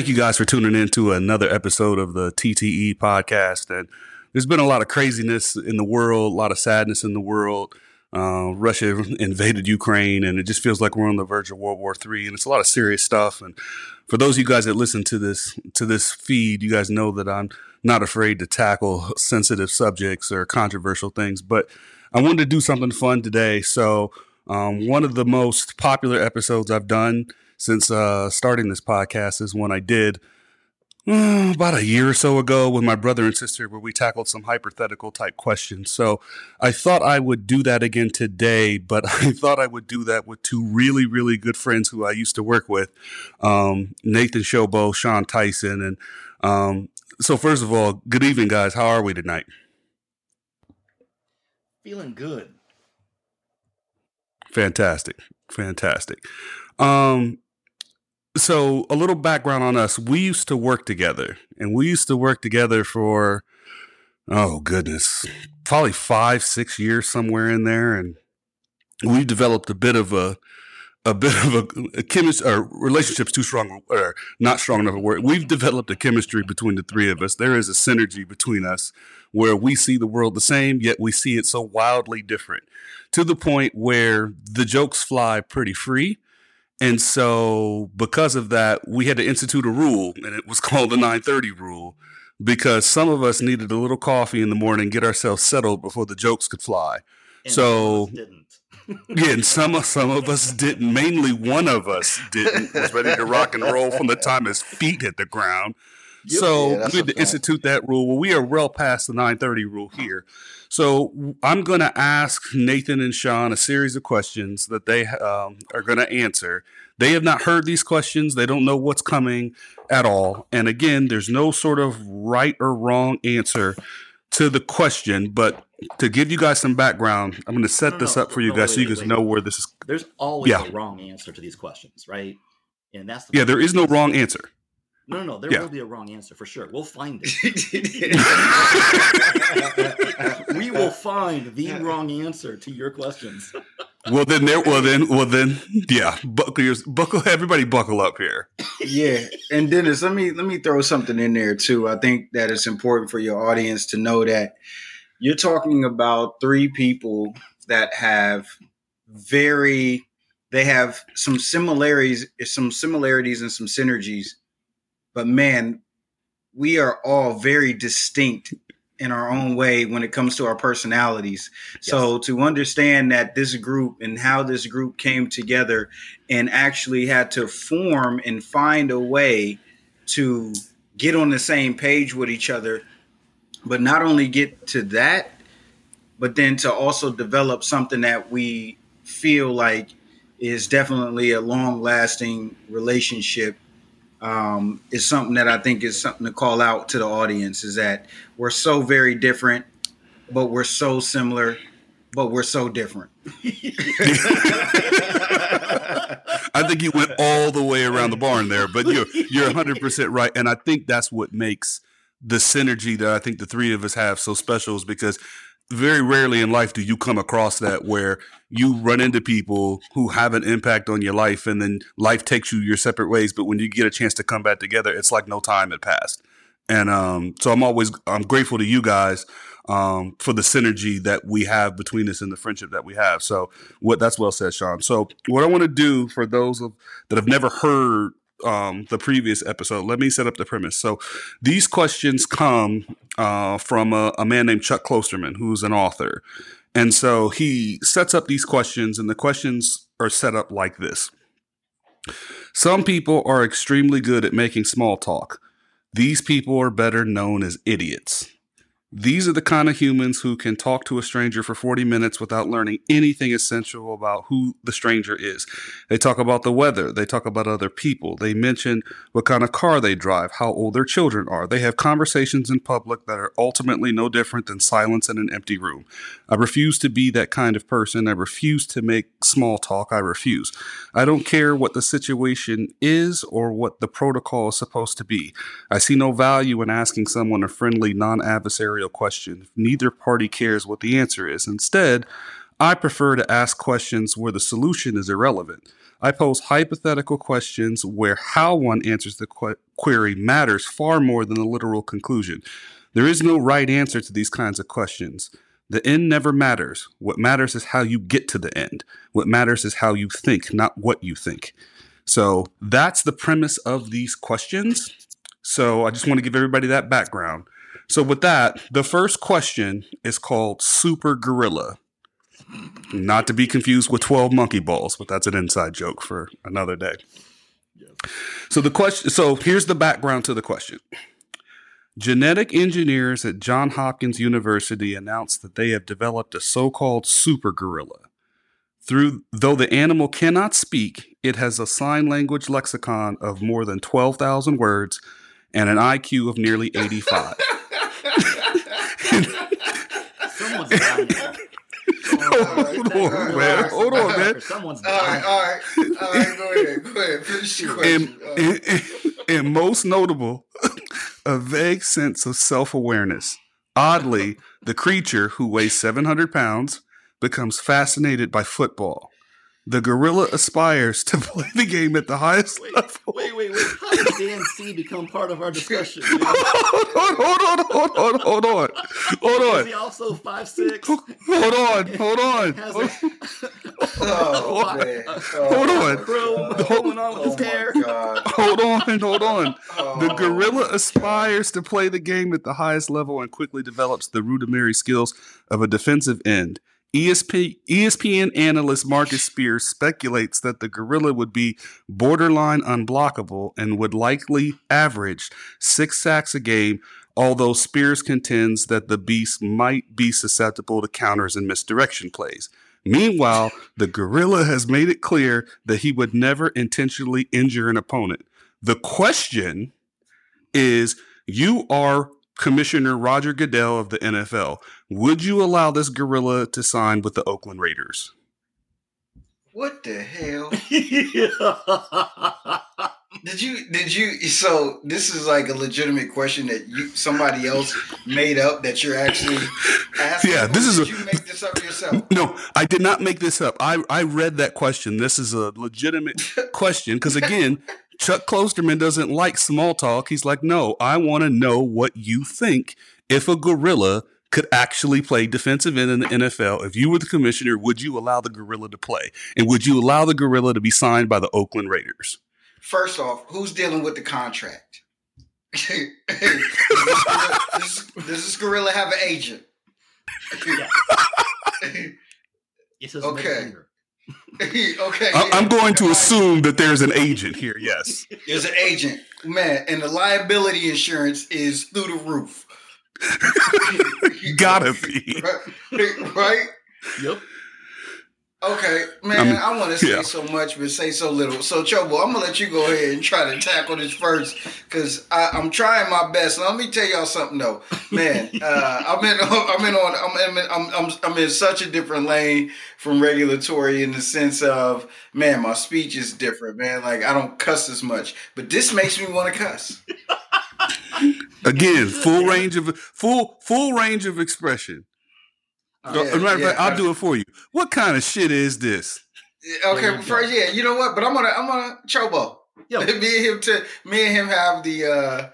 Thank you guys for tuning in to another episode of the TTE podcast. And there's been a lot of craziness in the world, a lot of sadness in the world. Uh, Russia invaded Ukraine, and it just feels like we're on the verge of World War III, and it's a lot of serious stuff. And for those of you guys that listen to this to this feed, you guys know that I'm not afraid to tackle sensitive subjects or controversial things. But I wanted to do something fun today. So um, one of the most popular episodes I've done since uh, starting this podcast is one I did uh, about a year or so ago with my brother and sister, where we tackled some hypothetical type questions. So I thought I would do that again today, but I thought I would do that with two really, really good friends who I used to work with um, Nathan Shobo, Sean Tyson. And um, so, first of all, good evening, guys. How are we tonight? Feeling good. Fantastic. Fantastic. Um, so a little background on us. We used to work together and we used to work together for oh goodness probably five six years somewhere in there and we developed a bit of a a bit of a, a chemistry or relationships too strong or not strong enough word. We've developed a chemistry between the three of us. There is a synergy between us where we see the world the same yet we see it so wildly different to the point where the jokes fly pretty free and so because of that, we had to institute a rule and it was called the 930 rule because some of us needed a little coffee in the morning, get ourselves settled before the jokes could fly. And so yeah, and some of some of us didn't. Mainly one of us didn't. Was ready to rock and roll from the time his feet hit the ground. Yep, so yeah, we had to institute that rule. Well, we are well past the 930 rule here. So I'm going to ask Nathan and Sean a series of questions that they um, are going to answer. They have not heard these questions. They don't know what's coming at all. And again, there's no sort of right or wrong answer to the question. But to give you guys some background, I'm going to set no, this no, up for you no, guys wait, so you guys wait, know where this is. There's always yeah. a wrong answer to these questions, right? And that's the yeah. There is no wrong answer. No, no, no. There yeah. will be a wrong answer for sure. We'll find it. we will find the wrong answer to your questions. well then there well then well then yeah buckle your buckle everybody buckle up here yeah and dennis let me let me throw something in there too i think that it's important for your audience to know that you're talking about three people that have very they have some similarities some similarities and some synergies but man, we are all very distinct in our own way when it comes to our personalities. Yes. So to understand that this group and how this group came together and actually had to form and find a way to get on the same page with each other, but not only get to that, but then to also develop something that we feel like is definitely a long lasting relationship um, is something that I think is something to call out to the audience is that we're so very different, but we're so similar, but we're so different. I think you went all the way around the barn there, but you're you're 100% right and I think that's what makes the synergy that I think the three of us have so special is because very rarely in life do you come across that where you run into people who have an impact on your life and then life takes you your separate ways but when you get a chance to come back together it's like no time had passed. And um, so i'm always i'm grateful to you guys um, for the synergy that we have between us and the friendship that we have. So what that's well said sean. So what i want to do for those of, that have never heard um, the previous episode, let me set up the premise. So these questions come uh, from a, a, man named Chuck Klosterman, who's an author. And so he sets up these questions, and the questions are set up like this Some people are extremely good at making small talk. These people are better known as idiots. These are the kind of humans who can talk to a stranger for 40 minutes without learning anything essential about who the stranger is. They talk about the weather. They talk about other people. They mention what kind of car they drive, how old their children are. They have conversations in public that are ultimately no different than silence in an empty room. I refuse to be that kind of person. I refuse to make small talk. I refuse. I don't care what the situation is or what the protocol is supposed to be. I see no value in asking someone a friendly, non adversarial question neither party cares what the answer is. Instead, I prefer to ask questions where the solution is irrelevant. I pose hypothetical questions where how one answers the qu- query matters far more than the literal conclusion. There is no right answer to these kinds of questions. The end never matters. What matters is how you get to the end. What matters is how you think, not what you think. So that's the premise of these questions. So I just want to give everybody that background. So with that, the first question is called Super Gorilla. Not to be confused with 12 monkey balls, but that's an inside joke for another day. So the question so here's the background to the question. Genetic engineers at Johns Hopkins University announced that they have developed a so-called super gorilla. Through though the animal cannot speak, it has a sign language lexicon of more than 12,000 words and an IQ of nearly 85. Someone's dying. Hold on, man. Hold on, man. Someone's All right, dying. all right, all right. Go ahead, go ahead. Finish your and, question. All right. and, and most notable, a vague sense of self awareness. Oddly, the creature, who weighs 700 pounds, becomes fascinated by football. The gorilla aspires to play the game at the highest Wait, level. wait, wait, wait. How did Dan C become part of our discussion? hold on, hold on, hold on, hold on, hold Is he also five six? Hold on, hold on. Hold a, Oh, man. Oh, Hold on. Hold- on with Oh, his hair. Hold on, hold on. The Oh, gorilla aspires to play the game at the highest level and quickly develops the rudimentary skills of a defensive end. ESP, ESPN analyst Marcus Spears speculates that the gorilla would be borderline unblockable and would likely average six sacks a game, although Spears contends that the beast might be susceptible to counters and misdirection plays. Meanwhile, the gorilla has made it clear that he would never intentionally injure an opponent. The question is you are Commissioner Roger Goodell of the NFL. Would you allow this gorilla to sign with the Oakland Raiders? What the hell? Did you did you so this is like a legitimate question that you somebody else made up that you're actually asking? Yeah, this is did a- you make this up yourself? No, I did not make this up. I, I read that question. This is a legitimate question because, again, Chuck Klosterman doesn't like small talk. He's like, no, I want to know what you think if a gorilla could actually play defensive end in the NFL. If you were the commissioner, would you allow the gorilla to play? And would you allow the gorilla to be signed by the Oakland Raiders? First off, who's dealing with the contract? does, this, does this gorilla have an agent? It's Okay. okay. I. I'm going to assume that there's an agent here. Yes. There's an agent, man, and the liability insurance is through the roof. Gotta be. right? right? Yep. Okay, man, Um, I want to say yeah. so much, but say so little. So, Chobo, I'm gonna let you go ahead and try to tackle this first, because I'm trying my best. Let me tell y'all something though, man. Uh, I'm in, I'm in on, I'm in, I'm, I'm, I'm in such a different lane from regulatory in the sense of, man, my speech is different, man. Like I don't cuss as much, but this makes me want to cuss. Again, full range of full full range of expression. Uh. Yeah, As a matter of yeah, fact, I'll do it for you. What kind of shit is this? Okay, There first, yeah, you know what? But I'm gonna, I'm gonna Chobo. Yo, me and him to me and him have the uh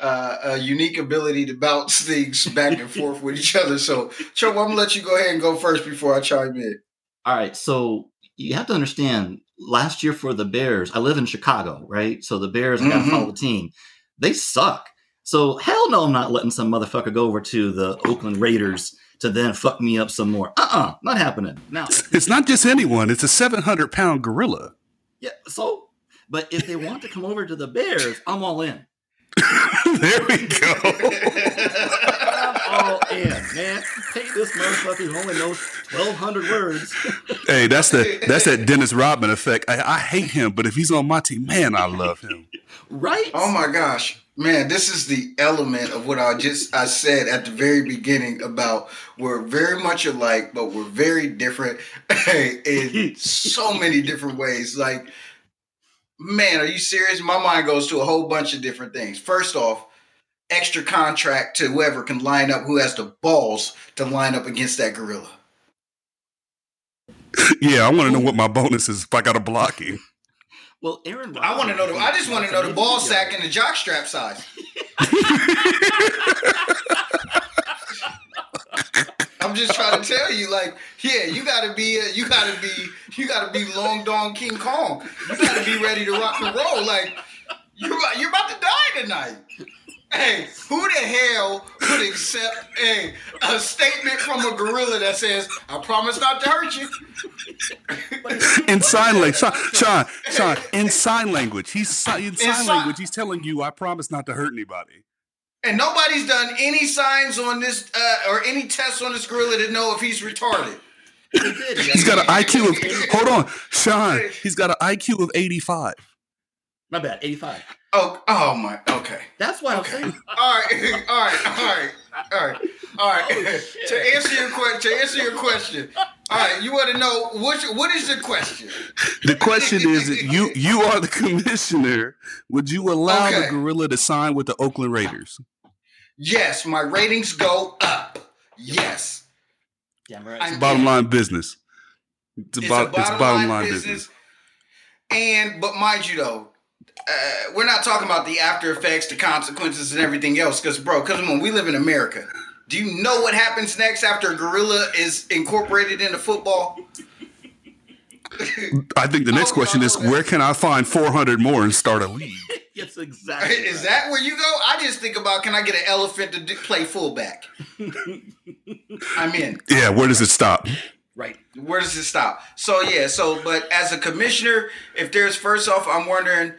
uh, a unique ability to bounce things back and forth with each other. So, Chobo, I'm gonna let you go ahead and go first before I chime in. All right, so you have to understand. Last year for the Bears, I live in Chicago, right? So the Bears, I got to follow the team. They suck. So hell no, I'm not letting some motherfucker go over to the Oakland Raiders to then fuck me up some more. Uh uh not happening. Now, It's not just anyone. It's a 700 pound gorilla. yeah. So, but if they want to come over to the Bears, I'm all in. there we go. I'm all in, man. Pay this motherfucker who only knows 1,200 words. hey, that's the that's that Dennis Rodman effect. I, I hate him, but if he's on my team, man, I love him. Right? Oh my gosh, man! This is the element of what I just I said at the very beginning about we're very much alike, but we're very different in so many different ways. Like, man, are you serious? My mind goes to a whole bunch of different things. First off, extra contract to whoever can line up, who has the balls to line up against that gorilla. Yeah, I want to know what my bonus is if I got a blocking. Well, Aaron. I want to know the. I just want to know the ball sack and the jock strap size. I'm just trying to tell you, like, yeah, you gotta be, uh, you gotta be, you gotta be long dong King Kong. You gotta be ready to rock and roll. Like, you're you're about to die tonight. Hey, who the hell would accept a a statement from a gorilla that says, "I promise not to hurt you"? In sign language, Sean, Sean, Sean, in sign language, he's in sign sign- language. He's telling you, "I promise not to hurt anybody." And nobody's done any signs on this uh, or any tests on this gorilla to know if he's retarded. He did. He's got an IQ of. Hold on, Sean. He's got an IQ of eighty-five. My bad. Eighty-five. Oh, oh my. Okay. That's why I'm Okay. saying. All right. All right. All right. All right. Oh, all right. to answer your question, to answer your question. All right. You want to know what? What is the question? The question is, you you are the commissioner. Would you allow the gorilla to sign with the Oakland Raiders? Yes, my ratings go up. Yes. Damn right. I'm- Bottom line business. It's, It's about a bottom, it's bottom line, line business. business. And but mind you though, uh, we're not talking about the after effects, the consequences, and everything else. Because bro, because on, we live in America. Do you know what happens next after a gorilla is incorporated into football? I think the next Oh, question no, is, no. where can I find four hundred more and start a league? It's exactly. Is right. that where you go? I just think about can I get an elephant to do, play fullback? I'm in. Yeah, where does it stop? right? Where does it stop? So yeah, so but as a commissioner, if there's first off, I'm wondering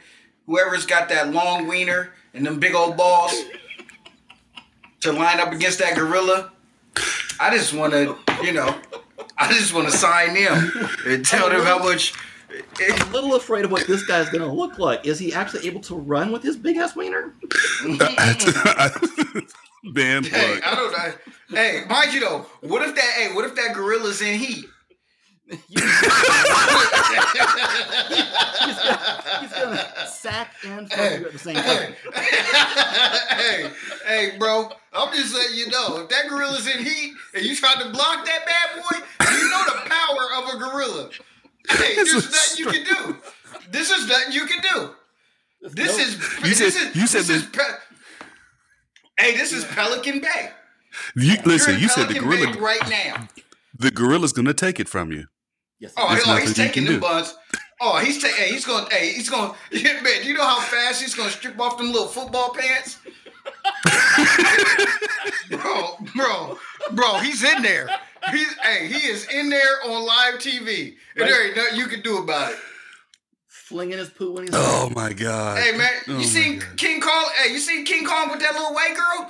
whoever's got that long wiener and them big old balls to line up against that gorilla. I just want to, you know, I just want to sign them and tell them how much. I'm a little afraid of what this guy's gonna look like. Is he actually able to run with his big ass wiener? Man, Hey. I don't know. Hey, mind you though, what if that? Hey, what if that gorilla's in heat? He's gonna sack and fuck you at the same time. hey, hey, bro. I'm just letting you know. If that gorilla's in heat and you try to block that bad boy, you know the power of a gorilla. Hey, This there's is nothing you can do. This is nothing you can do. This No. is You this said- is you said this is pe- Hey, this is Pelican Bay. You, listen, in you said the Pelican Bay gorilla. right now. The gorilla's gonna take it from you. Yes. Oh, There's oh he's taking the them buns. Oh, he's taking. Hey, he's going. Hey, he's going. Man, you know how fast he's going to strip off them little football pants? bro, bro, bro, he's in there. He's hey, he is in there on live TV, and there ain't nothing you can do about it. flinging his poo when he's. Oh my god. Hey man, Oh, you my seen God. King Kong? Hey, you seen King Kong with that little white girl?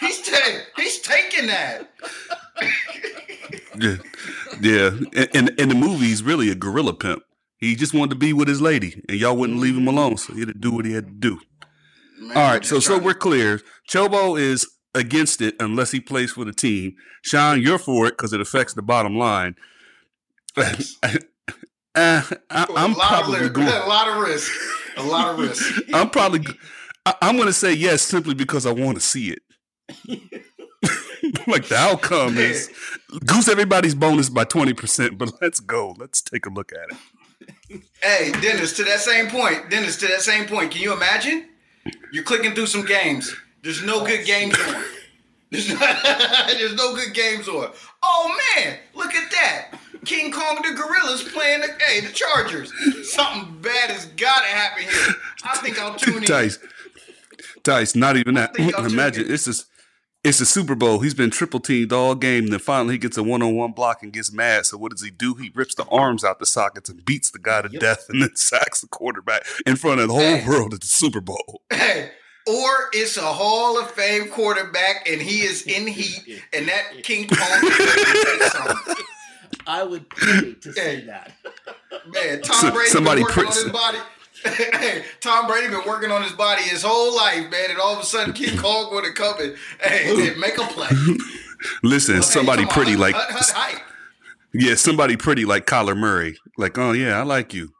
he's ta- he's taking that. Yeah, yeah. In, in in the movie, he's really a gorilla pimp. He just wanted to be with his lady, and y'all wouldn't leave him alone, so he had to do what he had to do. Man, All so so trying- we're clear. Chobo is against it unless he plays for the team. Sean, you're for it because it affects the bottom line. Uh, I, a I'm probably going. a lot of risk, a lot of risk. I'm probably. I, I'm going to say yes simply because I want to see it. like the outcome is goose everybody's bonus by twenty percent. But let's go. Let's take a look at it. Hey, Dennis, to that same point, Dennis, to that same point, can you imagine? You're clicking through some games. There's no good games on. There's, not, there's no good games on. Oh man, look at that. King Kong the Gorillas playing the hey the Chargers. Something bad has gotta happen here. I think I'll tune in. Tice, Tice, not even that. Imagine this it's just. It's a Super Bowl. He's been triple teamed all game. And Then finally he gets a one on one block and gets mad. So what does he do? He rips the arms out the sockets and beats the guy to Yep. death and then sacks the quarterback in front of the whole Hey. world at the Super Bowl. Hey, or it's a Hall of Fame quarterback and he is in heat and that King Kong. I would pay to see Hey. that. Man, So- Tom Brady somebody been working pricks on his body. Hey, Tom Brady been working on his body his whole life, man, and all of a sudden King Kong would have come in. Hey, and make a play. Listen, Hey, somebody come on, pretty hut, like hut, hut, hype. yeah, somebody pretty like Kyler Murray. Like, oh yeah, I like you.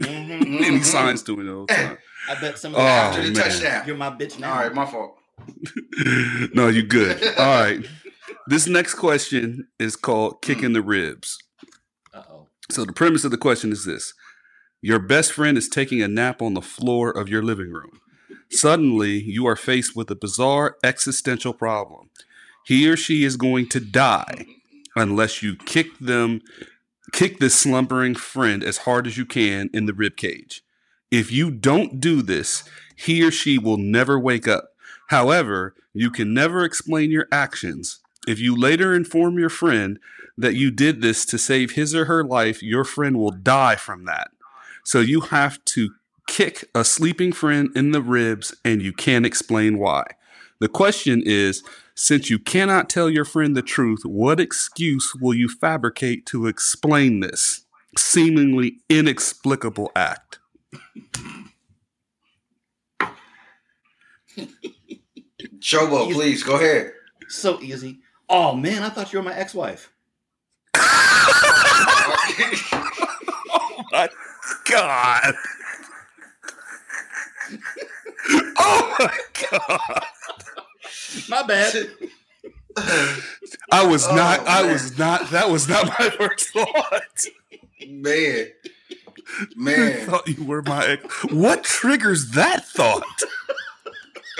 Mhm. And he Mhm. signs to it all time. I bet some Oh, of the After the man. touchdown. You're my bitch now. All right, my fault. no, you good. All right. This next question is called kicking the ribs. Uh-oh. So the premise of the question is this Your best friend is taking a nap on the floor of your living room. Suddenly, you are faced with a bizarre existential problem. He or she is going to die unless you kick them, kick this slumbering friend as hard as you can in the rib cage. If you don't do this, he or she will never wake up. However, you can never explain your actions. If you later inform your friend that you did this to save his or her life, your friend will die from that. So you have to kick a sleeping friend in the ribs and you can't explain why. The question is since you cannot tell your friend the truth, what excuse will you fabricate to explain this seemingly inexplicable act? Chobo, please go ahead. So easy. Oh man, I thought you were my ex-wife. oh my oh, god. oh my god. My bad. I was Oh, not I was not that was not my first thought. Man. I Man. thought you were my ex. What triggers that thought?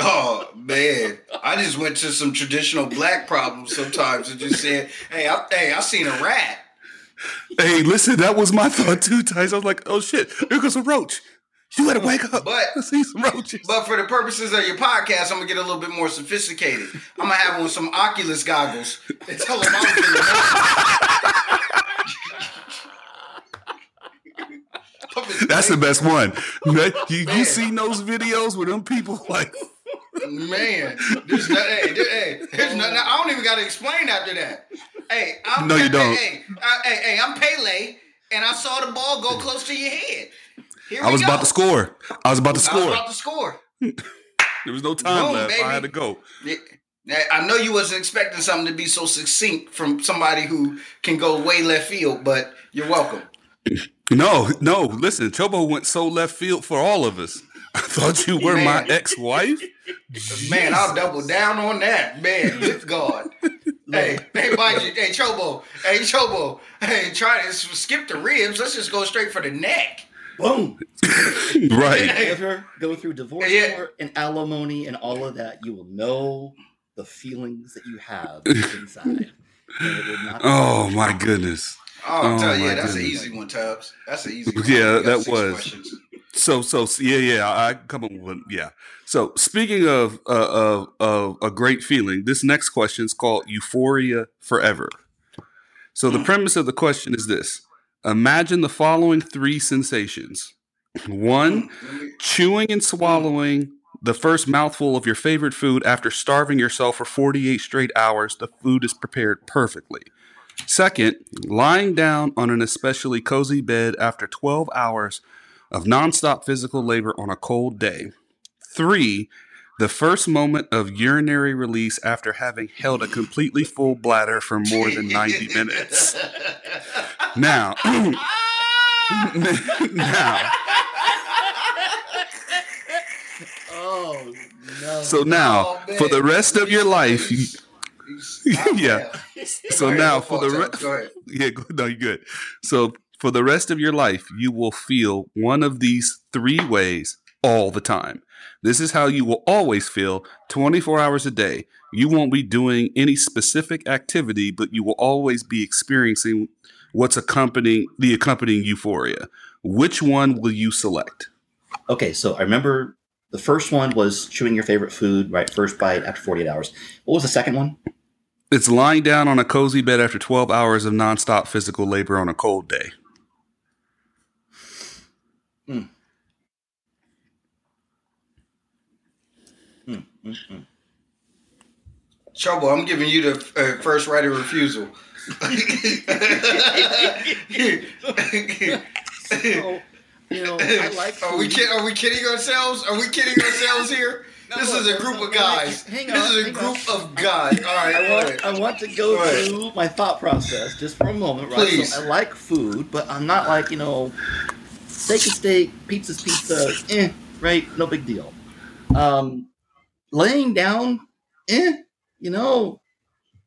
Oh man. I just went to some traditional black problems sometimes and just said, hey, I hey, I seen a rat. Hey, listen, that was my thought too, Tice. I was like, oh shit, here goes a roach. You gotta wake up. But- I see some roaches. But for the purposes of your podcast, I'm gonna get a little bit more sophisticated. I'm gonna have on some Oculus goggles and tell them I'm feeling That's the best one. You, you seen those videos with them people like Man, there's nothing. hey, there's nothing. I don't even got to explain after that. Hey, I'm No, you don't. Hey, I- hey, hey, I'm Pele, and I saw the ball go close to your head. Here I was go. about to score. I was about to I was score. about to score. There was no time Boom, left. baby. I had to go. I know you wasn't expecting something to be so succinct from somebody who can go way left field, but you're welcome. No, no. Listen, Chobo went so left field for all of us. I thought you were my ex-wife. Man, I'll double down on that. Man, good God. hey, hey, mind you, hey, Chobo, hey, Chobo, hey, try to skip the ribs. Let's just go straight for the neck. Boom. right. Ever go through divorce Yeah. court and alimony and all of that, you will know the feelings that you have inside. And it will not be- Oh my goodness. Oh, I'll Oh, tell you, my that's an easy one, Tubbs. That's an easy one. Yeah, that was. questions. So so yeah yeah I come up with yeah. So speaking of uh, of of a great feeling, this next question is called Euphoria Forever. So the Hmm. premise of the question is this: Imagine the following three sensations. One, chewing and swallowing the first mouthful of your favorite food after starving yourself for 48 straight hours. The food is prepared perfectly. Second, lying down on an especially cozy bed after 12 hours of nonstop physical labor on a cold day. Three, the first moment of urinary release after having held a completely full bladder for more than 90 minutes. Now, now, Oh no. so now, Oh, for the rest of your life, Yeah. so now for the rest, yeah, no, you're good. So for the rest of your life, you will feel one of these three ways all the time. This is how you will always feel 24 hours a day. You won't be doing any specific activity, but you will always be experiencing what's accompanying the accompanying euphoria. Which one will you select? Okay, so I remember the first one was chewing your favorite food, right? First bite after 48 hours. What was the second one? It's lying down on a cozy bed after 12 hours of nonstop physical labor on a cold day. Mm, mm, mm. Trouble, I'm giving you the uh, first right of refusal. So, you know, I like Are we food. kid- Are we kidding ourselves? Are we kidding ourselves here? this is a group of guys. Hang on, this is a hang group on. of guys. All right, I want, ahead. I want to go Go ahead. through my thought process just for a moment, right? Please. So I like food, but I'm not like, you know, steak is steak, pizza's pizza, eh, right? No big deal. Um, laying down, eh, you know,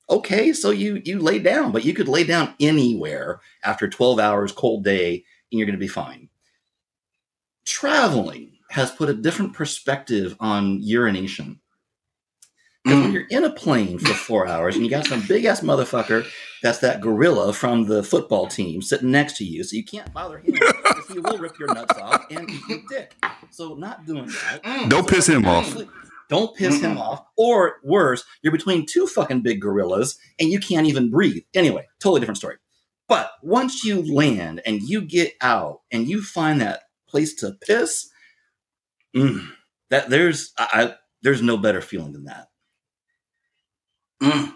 Okay, so you you lay down, but you could lay down anywhere after 12 hours, cold day, and you're going to be fine. Traveling has put a different perspective on urination. Because when Mm. you're in a plane for four hours and you got some big ass motherfucker that's that gorilla from the football team sitting next to you, so you can't bother him he will rip your nuts off and eat your dick. So not doing that. Mm. Don't piss him off. Don't piss him off. Or worse, you're between two fucking big gorillas and you can't even breathe. Anyway, totally different story. But once you land and you get out and you find that place to piss, mm, that there's I, I there's no better feeling than that. Mm.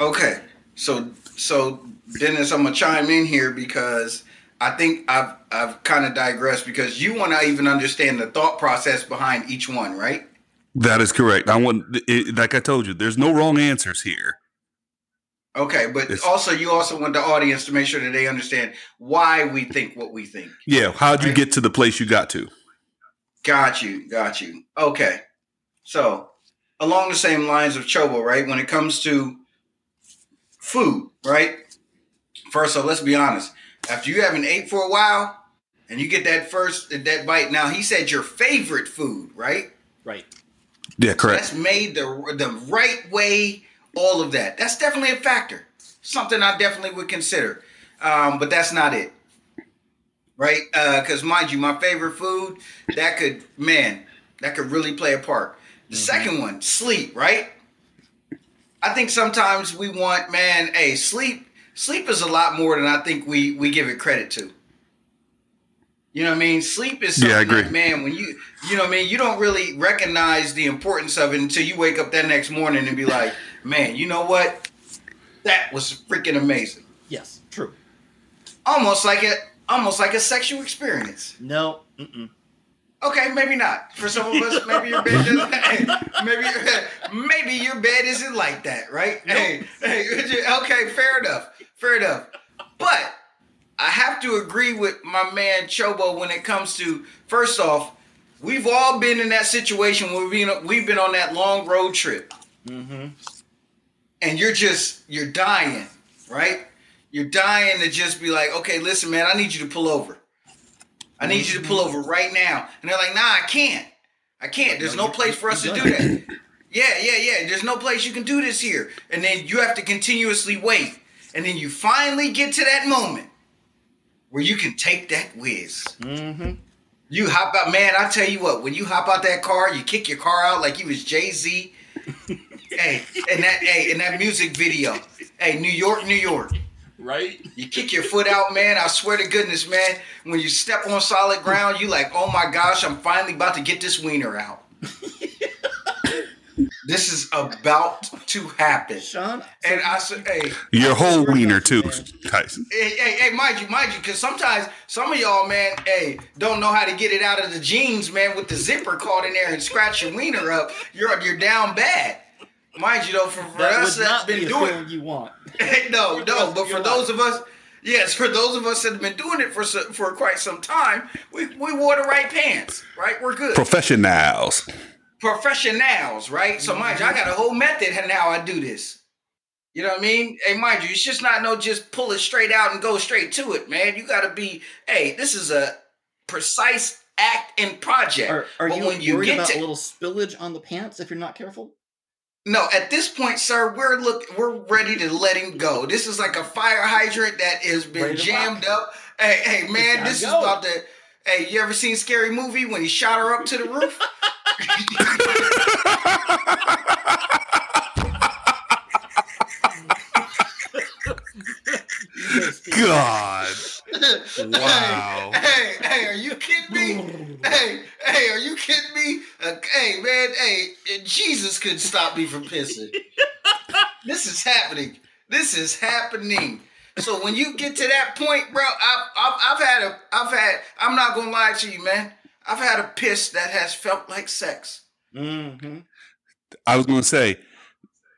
Okay, so so Dennis, I'm gonna chime in here because I think I've I've kind of digressed because you want to even understand the thought process behind each one, right? That is correct. I want, it, like I told you, there's no wrong answers here. Okay, but It's- also you also want the audience to make sure that they understand why we think what we think. Yeah, how'd you Right. get to the place you got to? Got you, got you. Okay, so along the same lines of Chobo, right? When it comes to food, right? First, so let's be honest. After you haven't ate for a while, and you get that first that bite, now he said your favorite food, right? Right. Yeah, correct. That's made the the right way. All of that. That's definitely a factor. Something I definitely would consider. Um, but that's not it. Right? Because mind you, my favorite food that could man that could really play a part. The second one, sleep. Right? I think sometimes we want man. Hey, sleep. Sleep is a lot more than I think we we give it credit to. You know what I mean? Sleep is something Yeah, I agree. like, man, when you you know what I mean, you don't really recognize the importance of it until you wake up that next morning and be like, man, you know what? That was freaking amazing. Yes. True. Almost like a almost like a sexual experience. No. Mm-mm. Okay, maybe not. For some of us, maybe your bed doesn't. hey, maybe maybe your bed isn't like that, right? Hey, hey, okay, fair enough, fair enough. But I have to agree with my man Chobo when it comes to first off, we've all been in that situation where we've been, we've been on that long road trip, Mm-hmm. and you're just you're dying, right? You're dying to just be like, okay, listen, man, I need you to pull over. I need you to pull over right now. And they're like, nah, I can't. I can't. There's no place for us to do that. Yeah, yeah, yeah. There's no place you can do this here. And then you have to continuously wait. And then you finally get to that moment where you can take that whiz. Mm-hmm. You hop out, man. I tell you what, when you hop out that car, you kick your car out like you was Jay Z. hey, and that, hey, in that music video, hey, New York, New York. Right. You kick your foot out, man. I swear to goodness, man. When you step on solid ground, you like, oh my gosh, I'm finally about to get this wiener out. this is about to happen. Sean. And I said, hey, Your whole wiener too, Tyson. hey, hey, hey, mind you, mind you, because sometimes some of y'all, man, hey, don't know how to get it out of the jeans, man, with the zipper caught in there and scratch your wiener up. You're you're down bad. Mind you, though, for, for that us would that's not been be a doing you want. no, no, but for those of us, yes, for those of us that have been doing it for for quite some time, we, we wore the right pants, right? We're good. Professionals. Professionals, right? So mind you, I mm-hmm. got a whole method in how I do this. You know what I mean? Hey, mind you, it's just not no just pull it straight out and go straight to it, man. You got to be, hey, this is a precise act and project. Are, are you, when you worried get about to- a little spillage on the pants if you're not careful? No, at this point, sir, we're look we're ready to let him go. This is like a fire hydrant that has been jammed up. Hey, hey, man, gotta this is about to. Hey, you ever seen Scary Movie when he shot her up to the roof? God. Wow. Hey, hey, are you kidding me? hey, hey, are you kidding me? Uh, hey, man, hey, Jesus couldn't stop me from pissing. this is happening. This is happening. So when you get to that point, bro, I've, I've, I've had a, I've had, I'm not gonna lie to you, man. I've had a piss that has felt like sex. Mm-hmm. I was going to say,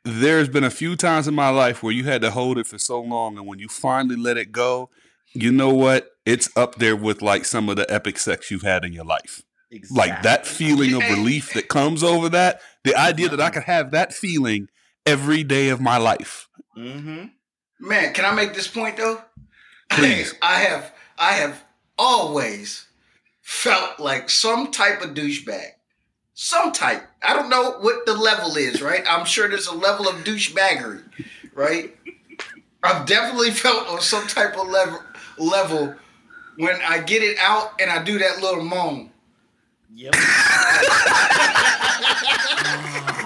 there's been a few times in my life where you had to hold it for so long, and when you finally let it go, you know what? It's up there with like some of the epic sex you've had in your life. Exactly. Like that feeling of relief that comes over that, the idea that I could have that feeling every day of my life. Mm-hmm. Man, can I make this point though? Please. I have I have always felt like some type of douchebag. Some type. I don't know what the level is, right? I'm sure there's a level of douchebaggery, right? I've definitely felt on some type of level level when I get it out and I do that little moan. Yep.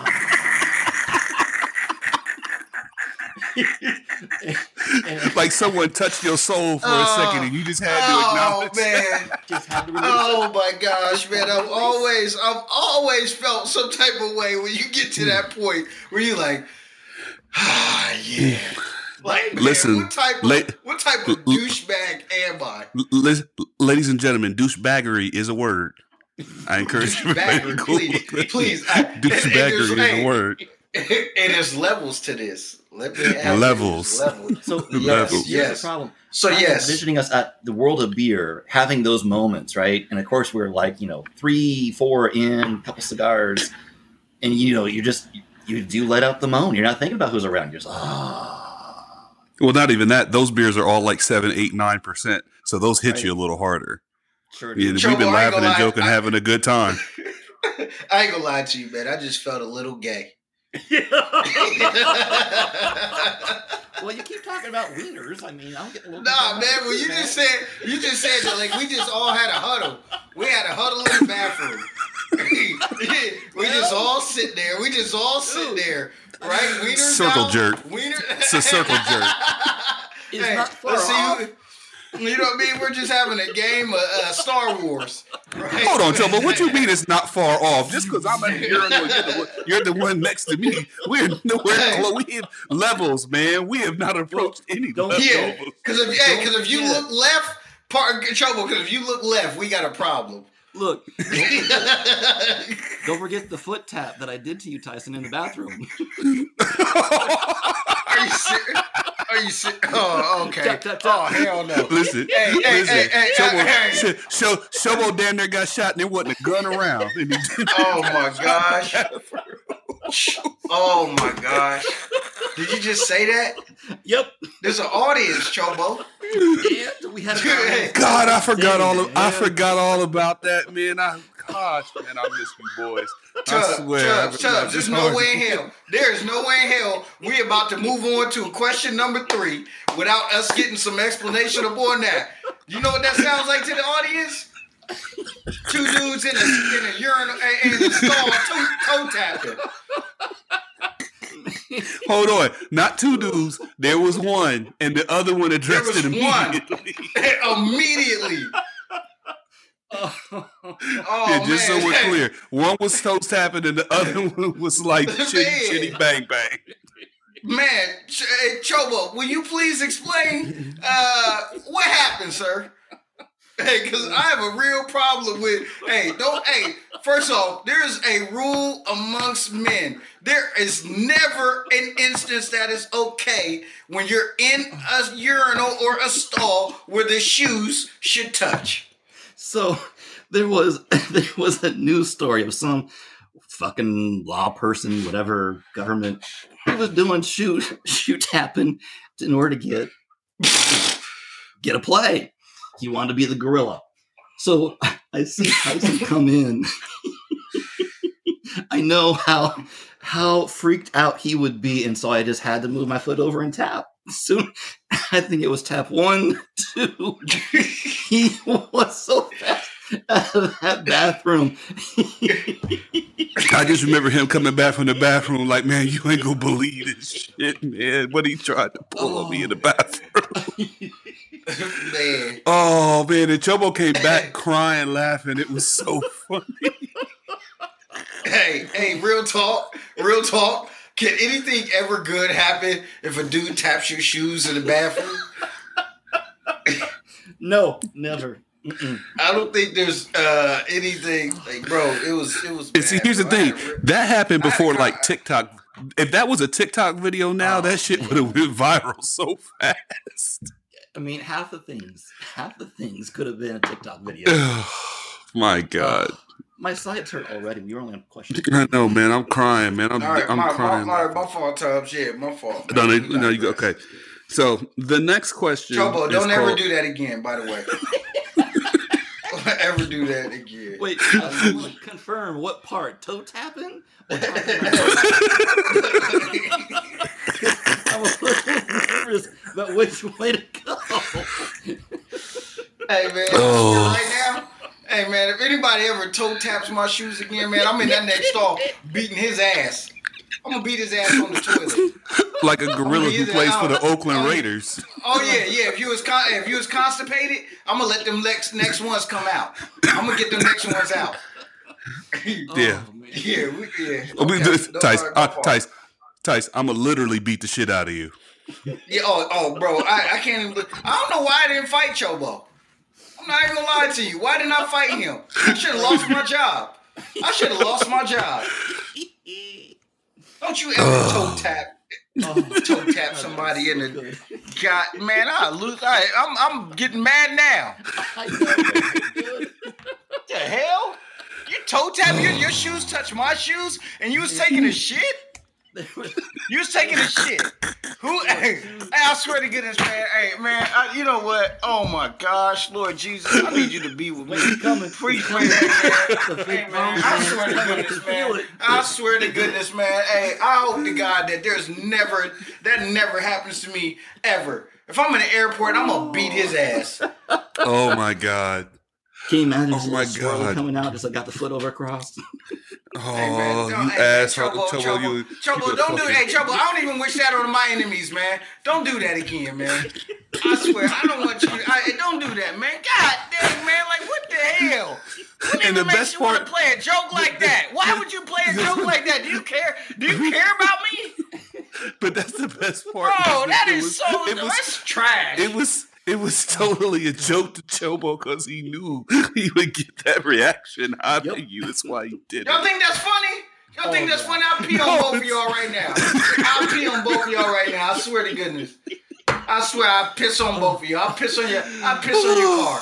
And Like someone touched your soul for a second and you just had to acknowledge. Oh acknowledge. man. just had to Oh my gosh, man! I've always, I've always felt some type of way when you get to that point where you're like, ah, yeah. Like, man, Listen, what type of la- what type of douchebag am I? L- lis- ladies and gentlemen, douchebaggery is a word. I encourage everybody to Douchebaggery, please, please. I- Douchebaggery is a word. And there's levels to this. Let me add Levels. Levels. So Yes, yes, yes. problem. So I'm yes, envisioning us at the world of beer, having those moments, right? And of course, we're like, you know, three, four in, couple cigars, and you know, you just you do let out the moan. You're not thinking about who's around. You're just ah. Well, not even that. Those beers are all like seven, eight, nine percent. So those hit Right. you a little harder. Sure. Yeah, do. We've been I laughing and joking, I- having a good time. I ain't gonna lie to you, man. I just felt a little gay. well, you keep talking about wieners. I mean, I'm getting a little. Nah, man. Well, you just said you just said that like we just all had a huddle. We had a huddle in the bathroom. we just all sit there. We just all sit there, right? Wieners Circle out, jerk. Wiener. It's a circle jerk. It's Hey, not far let's see who- you know what I mean? We're just having a game of uh, Star Wars. Right? Hold on, Joe, but what you mean it's not far off? Just because I'm at the urinal, you're the, one, you're the one next to me. We're nowhere Hey. close. We have levels, man. We have not approached any Don't- levels. Yeah, because if hey, because if you Yeah. look left, part trouble. Because if you look left, we got a problem. Look, don't forget the foot tap that I did to you, Tyson, in the bathroom. Are you serious? Are you serious? Oh, okay. Tap, tap, tap. Oh, hell no. Listen, Hey, hey, listen. hey, hey, Shobo, hey. Sh- Sho- Shobo damn near got shot and there wasn't a gun around. Oh my gosh. Oh my gosh. Did you just say that? yep. There's an audience, Chobo. And we had a God, I forgot all. Of, I forgot all about that, man. I gosh, man, I miss you boys. I swear. Chubbs, I- Chubbs, it's there's no hard. way in hell. There is no way in hell we about to move on to question number three without us getting some explanation upon that. You know what that sounds like to the audience? Two dudes in a in a urinal in a stall toe, toe tapping. Hold on, not two dudes. There was one, and the other one addressed it immediately. Immediately. Oh, yeah, just man. so we're clear, one was toast tapping, and the other one was like chitty chitty bang bang. Man, Ch- Chobo, will you please explain uh, what happened, sir? Hey, because I have a real problem with. Hey, don't. Hey, first off, there is a rule amongst men. There is never an instance that is okay when you're in a urinal or a stall where the shoes should touch. So there was there was a news story of some fucking law person, whatever government, he was doing shoot shoot tapping in order to get get a play. He wanted to be the gorilla. So I see Tyson come in. I know how how freaked out he would be, and so I just had to move my foot over and tap. Soon, I think it was tap one, two. He was so fast out of that bathroom. I just remember him coming back from the bathroom, like, man, you ain't gonna believe this shit, man. What he tried to pull on me in the oh. bathroom. Man. Oh man, and Chobo came back crying, laughing. It was so funny. Hey, hey, real talk, real talk. Can anything ever good happen if a dude taps your shoes in the bathroom? no, never. Mm-mm. I don't think there's uh anything like, bro. It was, it was. And see, here's the bro. I thing. re- That happened before to like cry. TikTok. If that was a TikTok video now, Oh, that shit would have went viral so fast. I mean, half the things, half the things could have been a TikTok video. My God. My sides hurt already. We were only on question. I know, man. I'm crying, man. I'm, All right, I'm my, crying. my, my, my fault, Tubbs. Yeah, my fault. no, no, You no, you go. Okay. So the next question. Chobo, don't ever called- do that again, by the way. don't ever do that again. Wait, uh, I want to confirm what part? Toe tapping? Or tapping my I'm a little nervous about which way to go. Hey man, Oh. right now. Hey man, if anybody ever toe taps my shoes again, man, I'm in that next stall beating his ass. I'm gonna beat his ass on the toilet. like a gorilla who either plays for the. Oakland. Raiders. Oh yeah, yeah. If you was con- if you was constipated, I'm gonna let them next next ones come out. I'm gonna get them next ones out. Yeah. Oh. Yeah, we, yeah. Oh, we- Okay, don't Tice, uh, Tice, Tice, I'm gonna literally beat the shit out of you. Yeah. Oh, oh, bro. I, I can't even. I don't know why I didn't fight Chobo. I'm not even gonna lie to you. Why didn't I fight him? I should have lost my job. I should have lost my job. Don't you ever toe tap, Oh, toe tap somebody in the Good. God, man. I lose. I, I'm I'm getting mad now. I know. Good. What the hell? You toe tap your, your shoes touch my shoes, and you was taking a shit. There was- You was taking a shit. Who? Hey, hey, I swear to goodness, man. Hey, man. I, you know what? Oh my gosh, Lord Jesus, I need you to be with me. Wait, he's coming. Please, He's man. Hey, man. I swear to goodness, man. I swear to goodness, man. Hey, I hope to God that there's never that never happens to me ever. If I'm in the airport, I'm gonna beat his ass. Oh my god. Can you imagine Oh my God. coming out just like got the foot over across? Oh, Hey, man, oh, you hey, asshole, Chobo, Chobo, Chobo, you, Chobo, you don't do fucking- Hey, Chobo, I don't even wish that on my enemies, man. Don't do that again, man. I swear, I don't want you. I, don't do that, man. God dang, man, like what the hell? What And the makes best you want to part- play a joke like that? Why would you play a joke like that? Do you care? Do you care about me? But that's the best part. Oh, Bro, that is was- so. It was, that's trash. it was it was totally a joke to Chobo because he knew he would get that reaction out Yep. of you. That's why he did it. Y'all it. think that's funny? Y'all think Oh, that's yeah. funny? I'll pee on No, both of y'all right now. I'll pee on both of y'all right now. I swear to goodness. I swear I'll piss on both of you. I'll piss on your I'll piss on your car.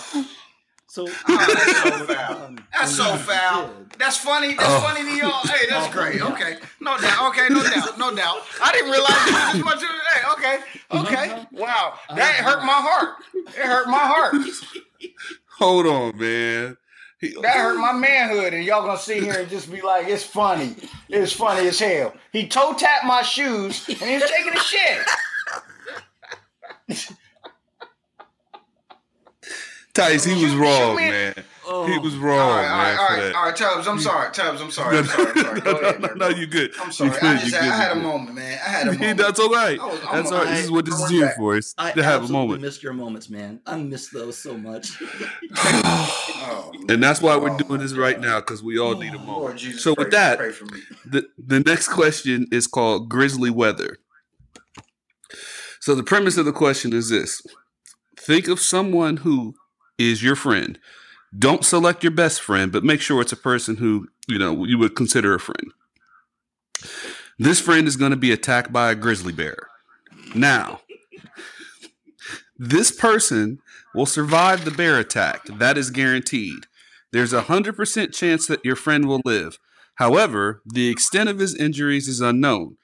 So Oh, that's so foul. That's so foul. That's funny. That's Oh. funny to y'all. Hey, that's Oh, great. yeah. Okay. No doubt. Okay, no doubt. No doubt. I didn't realize it was this much. Hey, okay. Okay. Uh-huh. Wow. That hurt my heart. It hurt my heart. Hold on, man. He- That hurt my manhood, and y'all gonna sit here and just be like, "It's funny. It's funny as hell." He toe tapped my shoes, and he was taking a shit. Tice, he was Shoot- shoot wrong, man. Oh, He was wrong, all right, man. all right, for all right, that. all right, Tubbs. I'm sorry, Tubbs. I'm sorry. I'm sorry. I'm sorry. Go no, ahead, no, no, you good. I'm sorry. You I just had, good, I had a moment, man. I had a moment. That's all right. Was- That's all right. This is what this is I'm here back. for. It's I to have a absolutely moment. missed your moments, man. I miss those so much. Oh, And that's why we're Oh, doing this right now because we all need a oh, Lord moment. Jesus, So pray, with that, pray for me. the, the next question is called grizzly weather. So the premise of the question is this: Think of someone who is your friend. Don't select your best friend, but make sure it's a person who you know you would consider a friend. This friend is going to be attacked by a grizzly bear. Now, this person will survive the bear attack. That is guaranteed. There's a hundred percent chance that your friend will live. However, the extent of his injuries is unknown.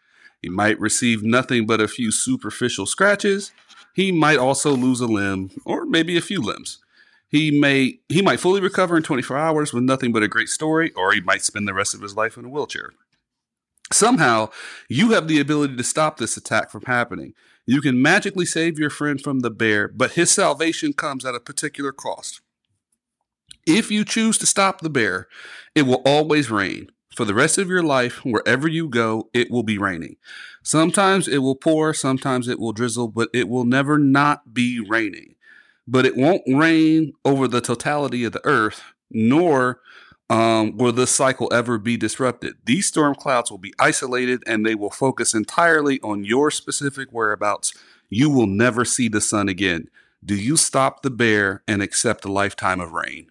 He might receive nothing but a few superficial scratches. He might also lose a limb or maybe a few limbs. He may he might fully recover in 24 hours with nothing but a great story or he might spend the rest of his life in a wheelchair. Somehow, you have the ability to stop this attack from happening. You can magically save your friend from the bear, but his salvation comes at a particular cost. If you choose to stop the bear, it will always rain. For the rest of your life, wherever you go, it will be raining. Sometimes it will pour, sometimes it will drizzle, but it will never not be raining. But it won't rain over the totality of the earth, nor um, will this cycle ever be disrupted. These storm clouds will be isolated and they will focus entirely on your specific whereabouts. You will never see the sun again. Do you stop the bear and accept a lifetime of rain?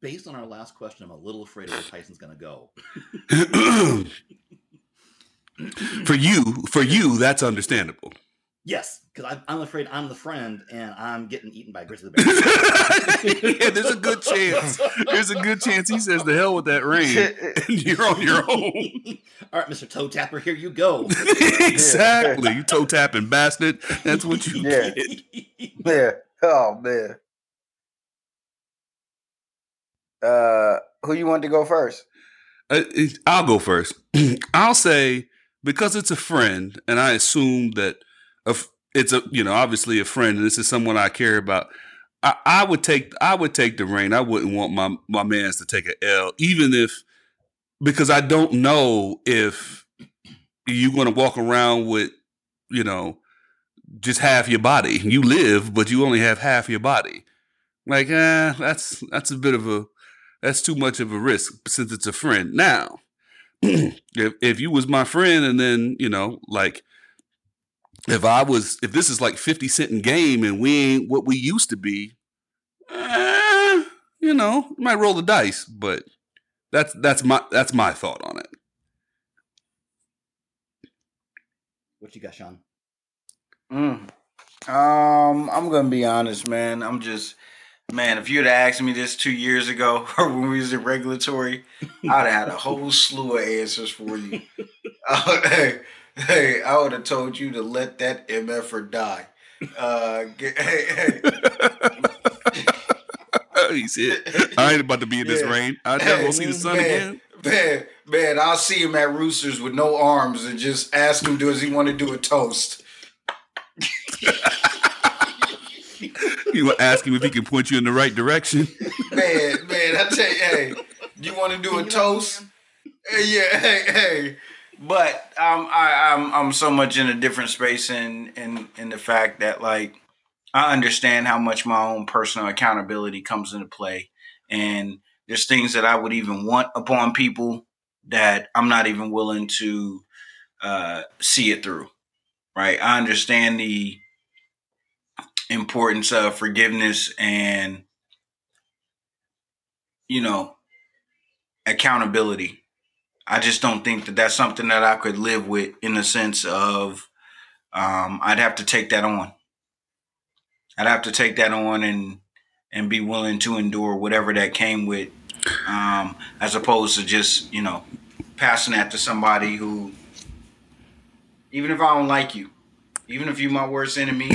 Based on our last question, I'm a little afraid of where Tyson's going to go. for you, for you, that's understandable. Yes, because I'm afraid I'm the friend and I'm getting eaten by grizzly bears. yeah, there's a good chance. There's a good chance he says the hell with that rain, and you're on your own. All right, Mr. Toe Tapper, here you go. exactly, you toe tapping bastard. That's what you Yeah. get. Yeah. Oh man. Uh, who you want to go first? Uh, I'll go first. I'll say because it's a friend, and I assume that a f it's a you know obviously a friend, and this is someone I care about. I, I would take I would take the rain. I wouldn't want my my man's to take an L, even if because I don't know if you're going to walk around with you know just half your body. You live, but you only have half your body. Like, eh, that's that's a bit of a that's too much of a risk since it's a friend. Now, if if you was my friend and then, you know, like if I was if this is like 50 cent in game and we ain't what we used to be, eh, you know, you might roll the dice, but that's that's my that's my thought on it. what you got, Sean? Mm. Um, I'm gonna be honest, man. I'm just, man. If you'd asked me this two years ago, or when we was in regulatory, I'd have had a whole slew of answers for you. Uh, hey, hey, I would have told you to let that mf'er die. Uh, get, hey, hey, he said, I ain't about to be in this Yeah. rain. I never Hey, gonna see the sun man. again. man, man. I'll see him at Roosters with no arms and just ask him, does he want to do a toast? You would ask him if he can point you in the right direction. Man, man, I tell you, hey, you want to do a toast? Hey, yeah, hey, hey. But um, I, I'm I'm so much in a different space in in in the fact that like I understand how much my own personal accountability comes into play, and there's things that I would even want upon people that I'm not even willing to uh, see it through. Right? I understand the importance of forgiveness and you know accountability I just don't think that that's something that I could live with in the sense of um, I'd have to take that on. I'd have to take that on and and be willing to endure whatever that came with, um, as opposed to just you know passing that to somebody who, even if I don't like you, even if you're my worst enemy,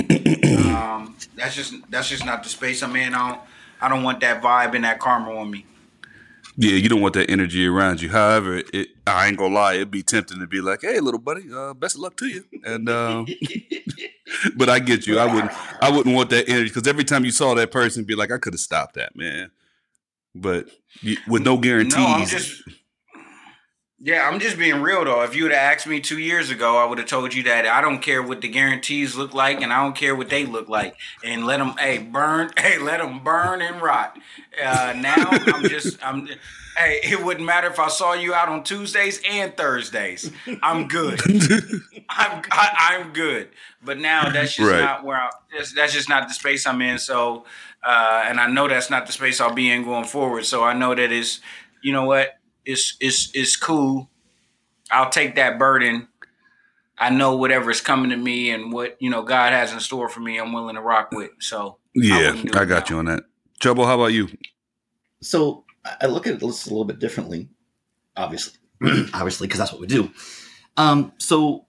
um, that's just that's just not the space I'm in. I don't I don't want that vibe and that karma on me. Yeah, you don't want that energy around you. However, it, I ain't gonna lie, it'd be tempting to be like, "Hey, little buddy, uh, best of luck to you." And um, but I get you. I wouldn't. I wouldn't want that energy because every time you saw that person, be like, "I could have stopped that, man." But you, with no guarantees, No, I'm just. Yeah, I'm just being real though. If you would have asked me two years ago, I would have told you that I don't care what the guarantees look like, and I don't care what they look like, and let them, hey, burn, hey, let them burn and rot. Uh, now I'm just, I'm, hey, it wouldn't matter if I saw you out on Tuesdays and Thursdays. I'm good. I'm, I, I'm good. But now that's just Right. not where I, that's, that's just not the space I'm in. So, uh, and I know that's not the space I'll be in going forward. So I know that it's, you know what, it's it's it's cool. I'll take that burden. I know whatever's coming to me and what you know God has in store for me. I'm willing to rock with. So yeah, wouldn't I got now. you on that. Trouble. How about you? So I- I look at this a little bit differently, obviously, obviously, because that's what we do. Um, so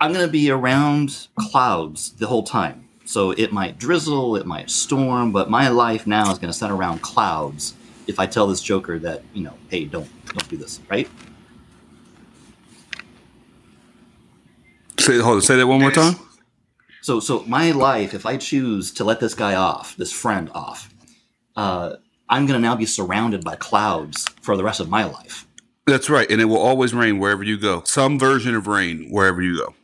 I'm going to be around clouds the whole time. So it might drizzle, it might storm, but my life now is going to center around clouds. If I tell this Joker that you know, hey, don't don't do this, right? Say, hold on. Say that one more time. So so my life, if I choose to let this guy off, this friend off, uh, I'm going to now be surrounded by clouds for the rest of my life. That's right, and it will always rain wherever you go. Some version of rain wherever you go.